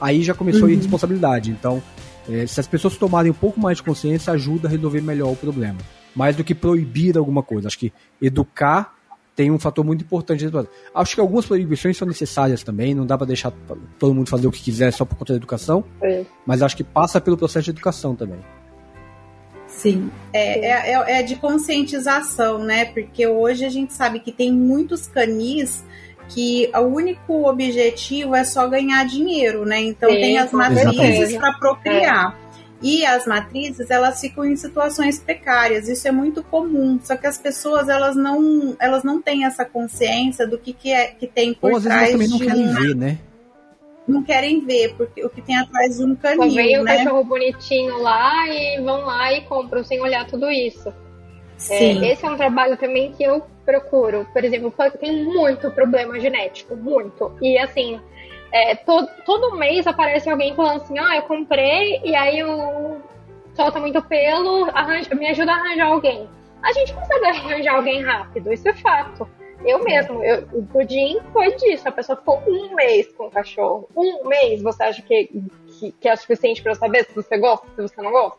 Aí já começou uhum. a irresponsabilidade. Então, é, se as pessoas tomarem um pouco mais de consciência, ajuda a resolver melhor o problema. Mais do que proibir alguma coisa. Acho que educar tem um fator muito importante. Acho que algumas proibições são necessárias também. Não dá para deixar todo mundo fazer o que quiser só por conta da educação. É. Mas acho que passa pelo processo de educação também. Sim, é, é, é, é, de conscientização, né? Porque hoje a gente sabe que tem muitos canis que o único objetivo é só ganhar dinheiro, né? Então Sim, tem as matrizes para procriar. É. E as matrizes, elas ficam em situações precárias, isso é muito comum. Só que as pessoas, elas não, elas não têm essa consciência do que, que, é, que tem por Ou, trás às vezes também não querem ver, né? Não querem ver, porque o que tem atrás de um canil, Só vem o né? cachorro bonitinho lá e vão lá e compram sem olhar tudo isso. Sim. É, esse é um trabalho também que eu procuro. Por exemplo, tem muito problema genético, muito. E assim, é, todo, todo mês aparece alguém falando assim, ah, eu comprei e aí eu solta muito pelo, arranja, me ajuda a arranjar alguém. A gente consegue arranjar alguém rápido, isso é fato. Eu mesmo, eu, o pudim foi disso. A pessoa ficou um mês com o cachorro. Um mês, você acha que, que, que é suficiente para eu saber se você gosta, se você não gosta?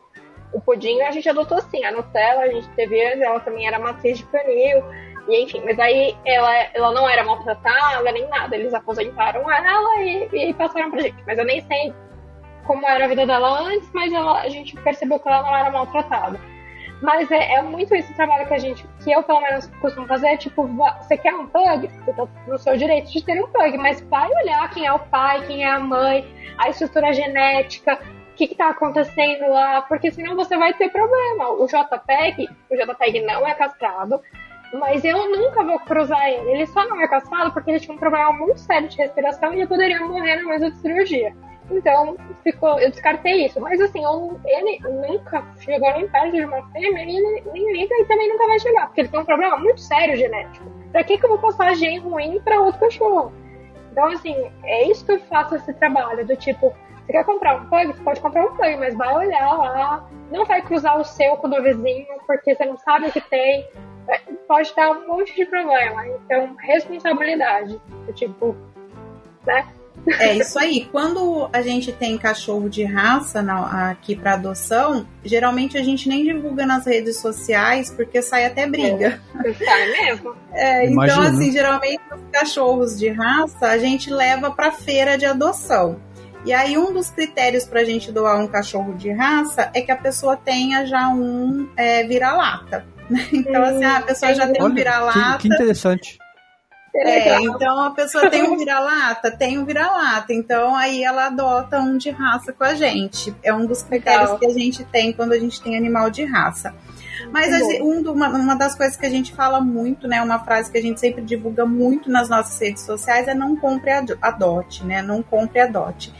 O pudim a gente adotou assim. A Nutella a gente teve, ela também era matriz de canil. E enfim, mas aí ela, ela não era maltratada nem nada. Eles aposentaram ela e, e passaram pra gente. Mas eu nem sei como era a vida dela antes, mas ela, a gente percebeu que ela não era maltratada. Mas é, é, muito esse trabalho que a gente, que eu pelo menos costumo fazer, é tipo, você quer um pug? Você tá no seu direito de ter um pug, mas vai olhar quem é o pai, quem é a mãe, a estrutura genética, o que, está acontecendo lá, porque senão você vai ter problema. O JPEG, o JPEG não é castrado, mas eu nunca vou cruzar ele. Ele só não é castrado porque ele tinha um problema muito sério de respiração e ele poderia morrer na mesa de cirurgia. Então, ficou, eu descartei isso. Mas assim, eu, ele nunca chegou nem perto de uma fêmea e nem, liga e também nunca vai chegar, porque ele tem um problema muito sério genético. Pra que, que eu vou passar gene ruim pra outro cachorro? Então, assim, é isso que eu faço esse trabalho, do tipo, você quer comprar um pug? Você pode comprar um pug, mas vai olhar lá, não vai cruzar o seu com o do vizinho, porque você não sabe o que tem. É, pode dar um monte de problema. Então, responsabilidade. Tipo, né? É isso aí. Quando a gente tem cachorro de raça na, aqui para adoção, geralmente a gente nem divulga nas redes sociais porque sai até briga. É, sai mesmo. É, então, assim, geralmente os cachorros de raça a gente leva para feira de adoção. E aí, um dos critérios para a gente doar um cachorro de raça é que a pessoa tenha já um é, vira-lata. Então, assim, a pessoa já tem um vira-lata. Que, que interessante. É, então a pessoa tem um vira-lata, tem um vira-lata, então aí ela adota um de raça com a gente. É um dos critérios Legal. que a gente tem quando a gente tem animal de raça. Mas um, uma, uma das coisas que a gente fala muito, né, uma frase que a gente sempre divulga muito nas nossas redes sociais é não compre adote, né? Não compre adote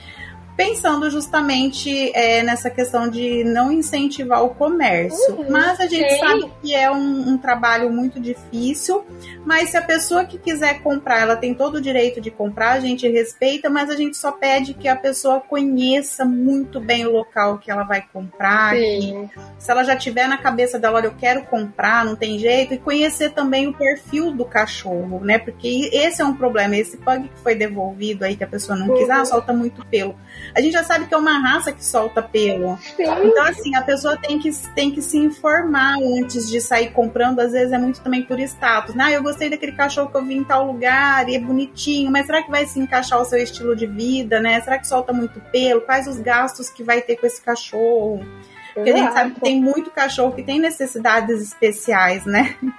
pensando justamente é, nessa questão de não incentivar o comércio. Uhum, mas a gente sabe que é um, um, trabalho muito difícil. Mas se a pessoa que quiser comprar, ela tem todo o direito de comprar, a gente respeita, mas a gente só pede que a pessoa conheça muito bem o local que ela vai comprar. Que, se ela já tiver na cabeça dela, olha, eu quero comprar, não tem jeito, e conhecer também o perfil do cachorro, né? Porque esse é um problema. Esse pug que foi devolvido aí, que a pessoa não quis, ah, solta muito pelo a gente já sabe que é uma raça que solta pelo. Sim. Então, assim, a pessoa tem que, tem que se informar antes de sair comprando. Às vezes é muito também por status. Ah, eu gostei daquele cachorro que eu vi em tal lugar e é bonitinho, mas será que vai se encaixar ao seu estilo de vida, né? Será que solta muito pelo? Quais os gastos que vai ter com esse cachorro? Porque a gente sabe que tem muito cachorro que tem necessidades especiais, né?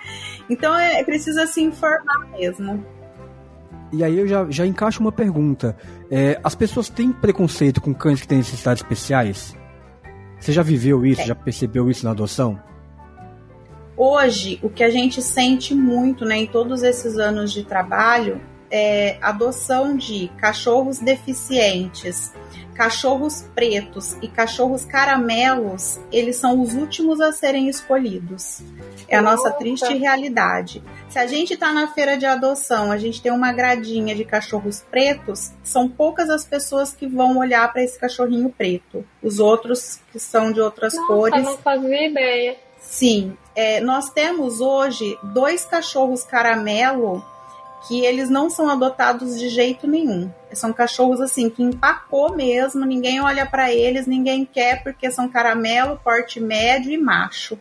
Então é, precisa se informar mesmo. E aí eu já, já encaixo uma pergunta. É, as pessoas têm preconceito com cães que têm necessidades especiais? Você já viveu isso? É. Já percebeu isso na adoção? Hoje, o que a gente sente muito né, em todos esses anos de trabalho é adoção de cachorros deficientes, cachorros pretos e cachorros caramelos, eles são os últimos a serem escolhidos. É a nossa triste realidade. Se a gente está na feira de adoção, a gente tem uma gradinha de cachorros pretos, são poucas as pessoas que vão olhar para esse cachorrinho preto. Os outros que são de outras Nossa, cores. não fazia ideia. Sim, é, nós temos hoje dois cachorros caramelo que eles não são adotados de jeito nenhum. São cachorros assim que empacou mesmo, ninguém olha para eles, ninguém quer porque são caramelo, porte médio e macho.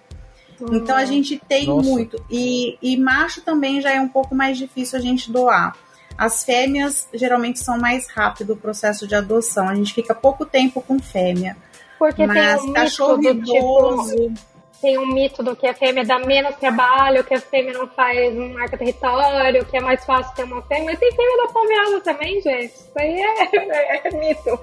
Então a gente tem Nossa. muito. E, e macho também já é um pouco mais difícil a gente doar. As fêmeas geralmente são mais rápido o processo de adoção. A gente fica pouco tempo com fêmea. Porque Mas tem um cachorro idoso. Tipo tem um mito do que a fêmea dá menos trabalho, que a fêmea não faz um marca território, que é mais fácil ter uma fêmea. Tem fêmea da pomeada também, gente. Isso aí é, é, é, mito.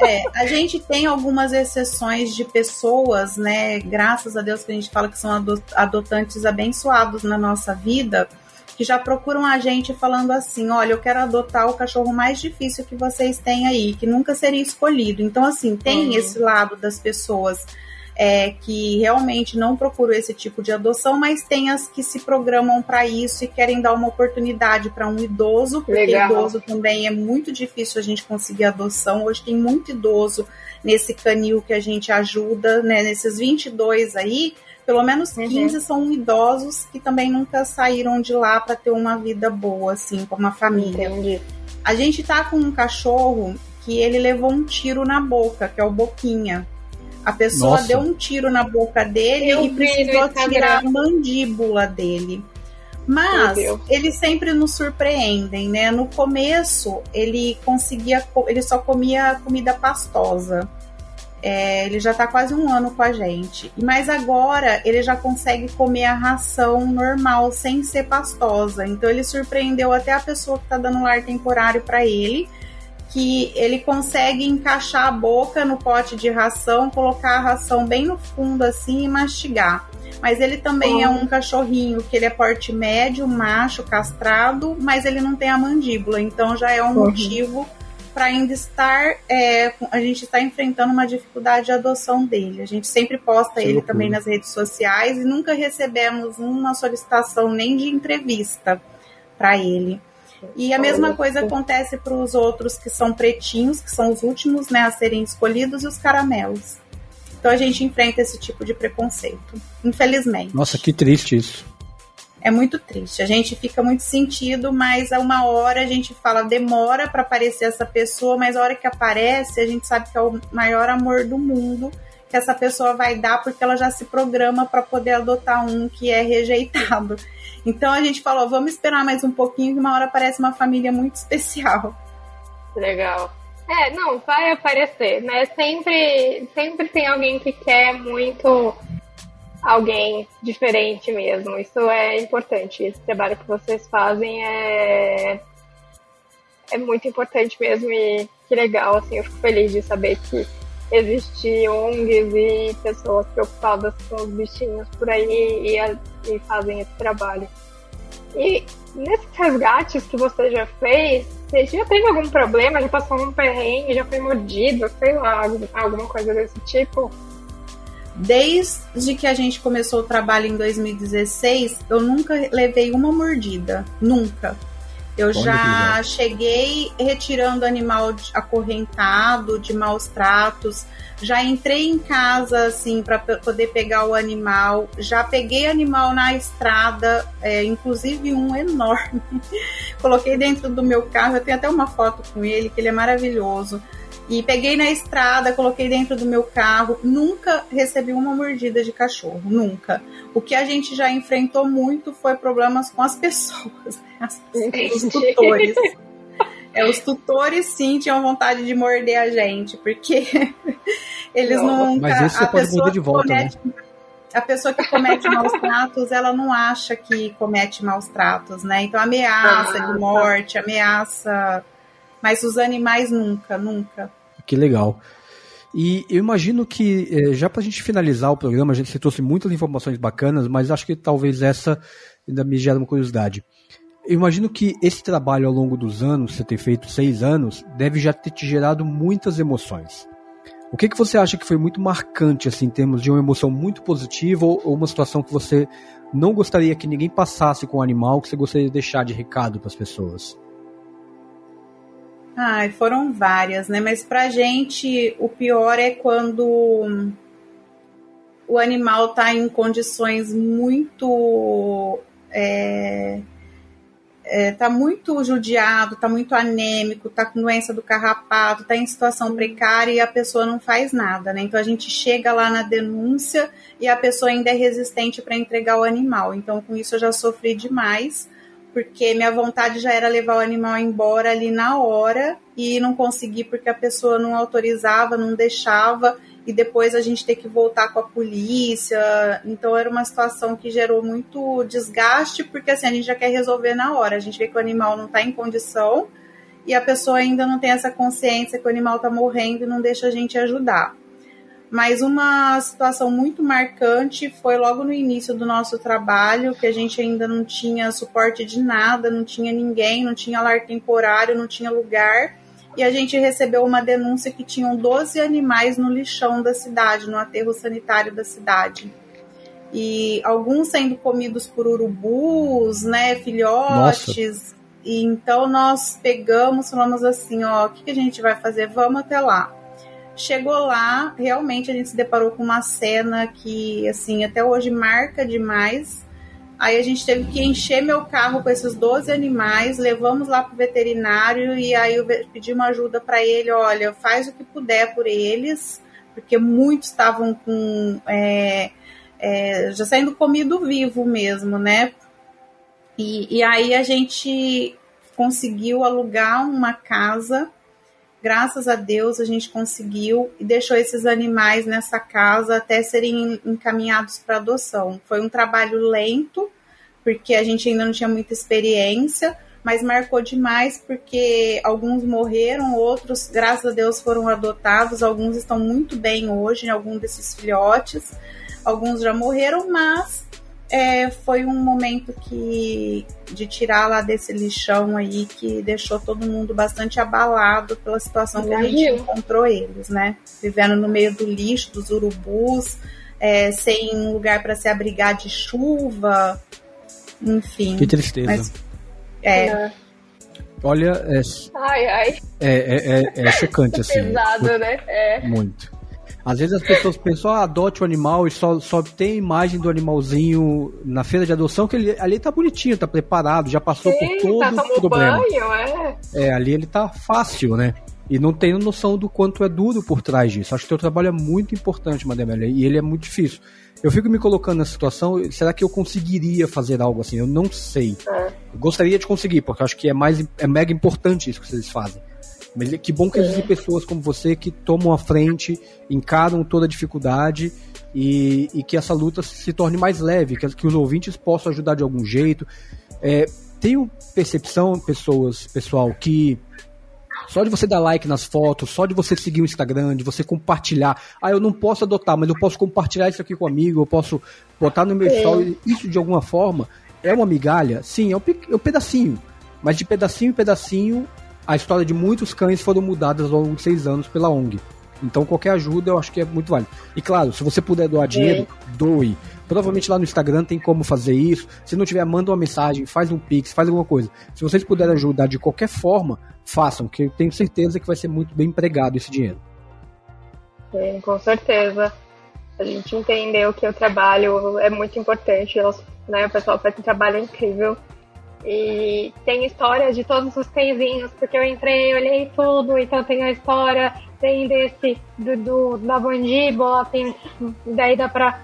É, a gente tem algumas exceções de pessoas, né? Graças a Deus que a gente fala que são adotantes abençoados na nossa vida, que já procuram a gente falando assim: olha, eu quero adotar o cachorro mais difícil que vocês têm aí, que nunca seria escolhido. Então, assim, tem esse lado das pessoas é, que realmente não procuram esse tipo de adoção, mas tem as que se programam para isso e querem dar uma oportunidade para um idoso, porque Legal. idoso também é muito difícil a gente conseguir adoção. Hoje tem muito idoso nesse canil que a gente ajuda, né? Nesses 22 aí, pelo menos 15 uhum. são idosos que também nunca saíram de lá para ter uma vida boa, assim, com uma família. Entendi. A gente tá com um cachorro que ele levou um tiro na boca, que é o Boquinha. A pessoa Nossa. deu um tiro na boca dele Eu e precisou tirar a mandíbula dele. Mas eles sempre nos surpreendem, né? No começo ele conseguia, ele só comia comida pastosa. É, ele já está quase um ano com a gente. Mas agora ele já consegue comer a ração normal, sem ser pastosa. Então ele surpreendeu até a pessoa que está dando lar temporário para ele que ele consegue encaixar a boca no pote de ração, colocar a ração bem no fundo assim e mastigar. Mas ele também oh. é um cachorrinho que ele é porte médio, macho, castrado, mas ele não tem a mandíbula, então já é um uhum. motivo para ainda estar, é, a gente está enfrentando uma dificuldade de adoção dele. A gente sempre posta que ele loucura. também nas redes sociais e nunca recebemos uma solicitação nem de entrevista para ele. E a mesma coisa acontece para os outros que são pretinhos, que são os últimos né, a serem escolhidos, e os caramelos. Então a gente enfrenta esse tipo de preconceito, infelizmente. Nossa, que triste isso. É muito triste. A gente fica muito sentido, mas a uma hora a gente fala, demora para aparecer essa pessoa, mas a hora que aparece, a gente sabe que é o maior amor do mundo que essa pessoa vai dar porque ela já se programa para poder adotar um que é rejeitado. Então a gente falou, vamos esperar mais um pouquinho que uma hora aparece uma família muito especial. Legal. É, não, vai aparecer, né? Sempre, sempre tem alguém que quer muito alguém diferente mesmo. Isso é importante. Esse trabalho que vocês fazem é é muito importante mesmo e que legal, assim, eu fico feliz de saber que existe ONGs e pessoas preocupadas com os bichinhos por aí e, e fazem esse trabalho. E nesses resgates que você já fez, você já teve algum problema? Já passou um perrengue, já foi mordido, sei lá, alguma coisa desse tipo? Desde que a gente começou o trabalho em 2016, eu nunca levei uma mordida. Nunca. Eu já cheguei retirando animal acorrentado, de maus tratos. Já entrei em casa, assim, para poder pegar o animal. Já peguei animal na estrada, é, inclusive um enorme. Coloquei dentro do meu carro. Eu tenho até uma foto com ele, que ele é maravilhoso. E peguei na estrada, coloquei dentro do meu carro. Nunca recebi uma mordida de cachorro, nunca. O que a gente já enfrentou muito foi problemas com as pessoas, né? os tutores. É, os tutores sim tinham vontade de morder a gente, porque eles não. Mas isso você pode morder de volta, comete... né? a pessoa que comete maus tratos, ela não acha que comete maus tratos, né? Então ameaça ah, de morte, ameaça. Mas os animais nunca, nunca. Que legal. E eu imagino que, eh, já para a gente finalizar o programa, a gente trouxe muitas informações bacanas, mas acho que talvez essa ainda me gera uma curiosidade. Eu imagino que esse trabalho ao longo dos anos, você ter feito seis anos, deve já ter te gerado muitas emoções. O que, que você acha que foi muito marcante, assim, em termos de uma emoção muito positiva ou uma situação que você não gostaria que ninguém passasse com o animal, que você gostaria de deixar de recado para as pessoas? Ai, foram várias, né? Mas pra gente o pior é quando o animal está em condições muito é, é, tá muito judiado, tá muito anêmico, tá com doença do carrapato, tá em situação precária e a pessoa não faz nada, né? Então a gente chega lá na denúncia e a pessoa ainda é resistente para entregar o animal. Então com isso eu já sofri demais, porque minha vontade já era levar o animal embora ali na hora e não consegui porque a pessoa não autorizava, não deixava e depois a gente ter que voltar com a polícia. Então era uma situação que gerou muito desgaste, porque assim, a gente já quer resolver na hora. A gente vê que o animal não está em condição e a pessoa ainda não tem essa consciência que o animal está morrendo e não deixa a gente ajudar. Mas uma situação muito marcante foi logo no início do nosso trabalho, que a gente ainda não tinha suporte de nada, não tinha ninguém, não tinha lar temporário, não tinha lugar e a gente recebeu uma denúncia que tinham 12 animais no lixão da cidade, no aterro sanitário da cidade. E alguns sendo comidos por urubus, né, filhotes. Nossa. E então nós pegamos, falamos assim, ó, o que, que a gente vai fazer? Vamos até lá. Chegou lá, realmente a gente se deparou com uma cena que, assim, até hoje marca demais Aí a gente teve que encher meu carro com esses 12 animais, levamos lá pro veterinário e aí eu pedi uma ajuda para ele, olha, faz o que puder por eles, porque muitos estavam com é, é, já saindo comido vivo mesmo, né? E, e aí a gente conseguiu alugar uma casa graças a Deus a gente conseguiu e deixou esses animais nessa casa até serem encaminhados para adoção. Foi um trabalho lento, porque a gente ainda não tinha muita experiência, mas marcou demais porque alguns morreram, outros, graças a Deus, foram adotados, alguns estão muito bem hoje, algum desses filhotes, alguns já morreram, mas é, foi um momento que de tirar lá desse lixão aí que deixou todo mundo bastante abalado pela situação que a gente encontrou eles, né? Vivendo no meio do lixo, dos urubus, é, sem um lugar para se abrigar de chuva, enfim. Que tristeza. Mas, é. é. Olha, é, ai, ai. É, é, é, é chocante, assim. Pesado, né? É. Muito. Às vezes as pessoas pensam, ah, adote o um animal e só, só tem imagem do animalzinho na feira de adoção, que ele, ali tá bonitinho, tá preparado, já passou Sim, por todo tá o problema. Banho, é. é, ali ele tá fácil, né? E não tenho noção do quanto é duro por trás disso. Acho que o teu trabalho é muito importante, Madame e ele é muito difícil. Eu fico me colocando nessa situação, será que eu conseguiria fazer algo assim? Eu não sei. É. gostaria de conseguir, porque acho que é mais é mega importante isso que vocês fazem. Mas que bom que é. existem pessoas como você que tomam a frente, encaram toda a dificuldade e, e que essa luta se torne mais leve, que, que os ouvintes possam ajudar de algum jeito. É, tenho percepção, pessoas, pessoal, que só de você dar like nas fotos, só de você seguir o Instagram, de você compartilhar. Ah, eu não posso adotar, mas eu posso compartilhar isso aqui com um amigo, eu posso botar no meu é. story. Isso de alguma forma é uma migalha? Sim, é um, é um pedacinho. Mas de pedacinho em pedacinho, a história de muitos cães foram mudadas ao longo de seis anos pela ONG. Então qualquer ajuda eu acho que é muito válido. E claro, se você puder doar dinheiro, é. doe. Provavelmente lá no Instagram tem como fazer isso. Se não tiver, manda uma mensagem, faz um pix, faz alguma coisa. Se vocês puderem ajudar de qualquer forma, façam, que eu tenho certeza que vai ser muito bem empregado esse dinheiro. Sim, com certeza. A gente entendeu que o trabalho é muito importante, né? O pessoal faz um trabalho incrível. E tem história de todos os cãezinhos, porque eu entrei, olhei tudo, então tem a história, tem desse do, do da mandíbula, tem daí dá pra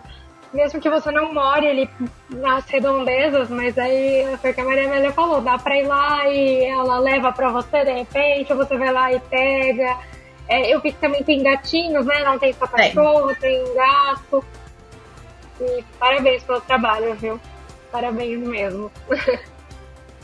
mesmo que você não more ali nas redondezas, mas aí foi o que a Maria Amélia falou, dá pra ir lá e ela leva pra você de repente, ou você vai lá e pega. É, eu vi que também tem gatinhos, né? Não tem só cachorro, tem, tem gato. E parabéns pelo trabalho, viu? Parabéns mesmo.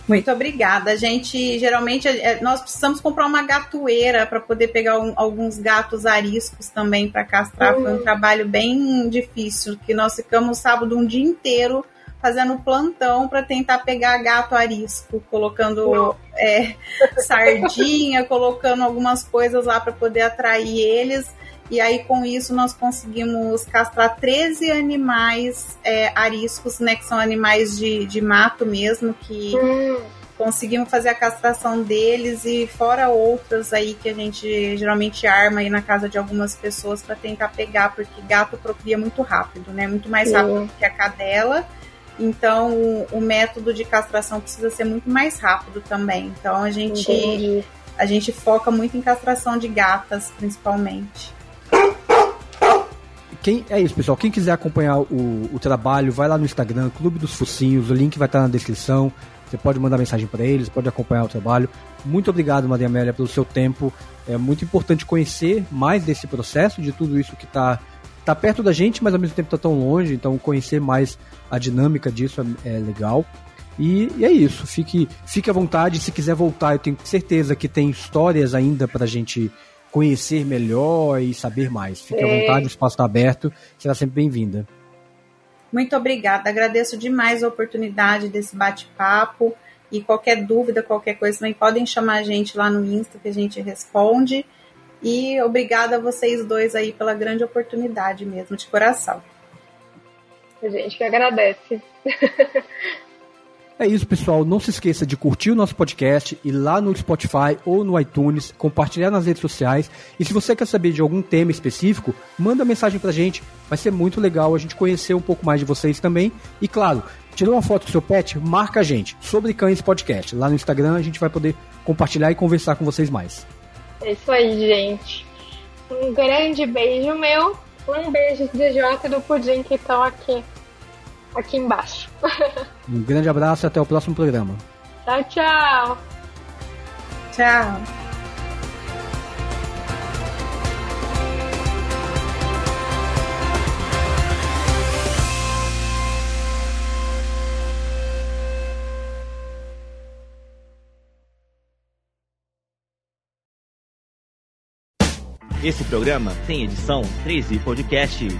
Muito obrigada. A gente geralmente é, nós precisamos comprar uma gatoeira para poder pegar um, alguns gatos ariscos também para castrar. Uhum. Foi um uhum. trabalho bem difícil, que nós ficamos sábado um dia inteiro fazendo plantão para tentar pegar gato arisco, colocando é, sardinha, colocando algumas coisas lá para poder atrair eles. E aí, com isso, nós conseguimos castrar 13 animais é, ariscos, né? Que são animais de, de mato mesmo, que hum. conseguimos fazer a castração deles e fora outras aí que a gente geralmente arma aí na casa de algumas pessoas para tentar pegar, porque gato procria muito rápido, né? Muito mais rápido que a cadela. Então, o método de castração precisa ser muito mais rápido também. Então, a gente, a gente foca muito em castração de gatas, principalmente. Quem, é isso, pessoal. Quem quiser acompanhar o, o trabalho, vai lá no Instagram, Clube dos Focinhos. O link vai estar na descrição. Você pode mandar mensagem para eles, pode acompanhar o trabalho. Muito obrigado, Maria Amélia, pelo seu tempo. É muito importante conhecer mais desse processo, de tudo isso que está tá perto da gente, mas ao mesmo tempo está tão longe. Então, conhecer mais a dinâmica disso é, é legal. E, e, é isso. Fique, fique à vontade. Se quiser voltar, eu tenho certeza que tem histórias ainda para a gente conhecer melhor e saber mais. Fique é. à vontade, o espaço está aberto. Será sempre bem-vinda. Muito obrigada. Agradeço demais a oportunidade desse bate-papo. E qualquer dúvida, qualquer coisa, também podem chamar a gente lá no Insta que a gente responde. E obrigada a vocês dois aí pela grande oportunidade mesmo, de coração. A gente que agradece. É isso, pessoal. Não se esqueça de curtir o nosso podcast e lá no Spotify ou no iTunes, compartilhar nas redes sociais. E se você quer saber de algum tema específico, manda mensagem pra gente. Vai ser muito legal a gente conhecer um pouco mais de vocês também. E claro, tirou uma foto do seu pet, marca a gente sobre Cães Podcast. Lá no Instagram a gente vai poder compartilhar e conversar com vocês mais. É isso aí, gente. Um grande beijo meu. Um beijo de Jota do Pudim que estão aqui aqui embaixo. um grande abraço e até o próximo programa. Tchau, tchau. Tchau. Esse programa tem edição 13 Podcasts.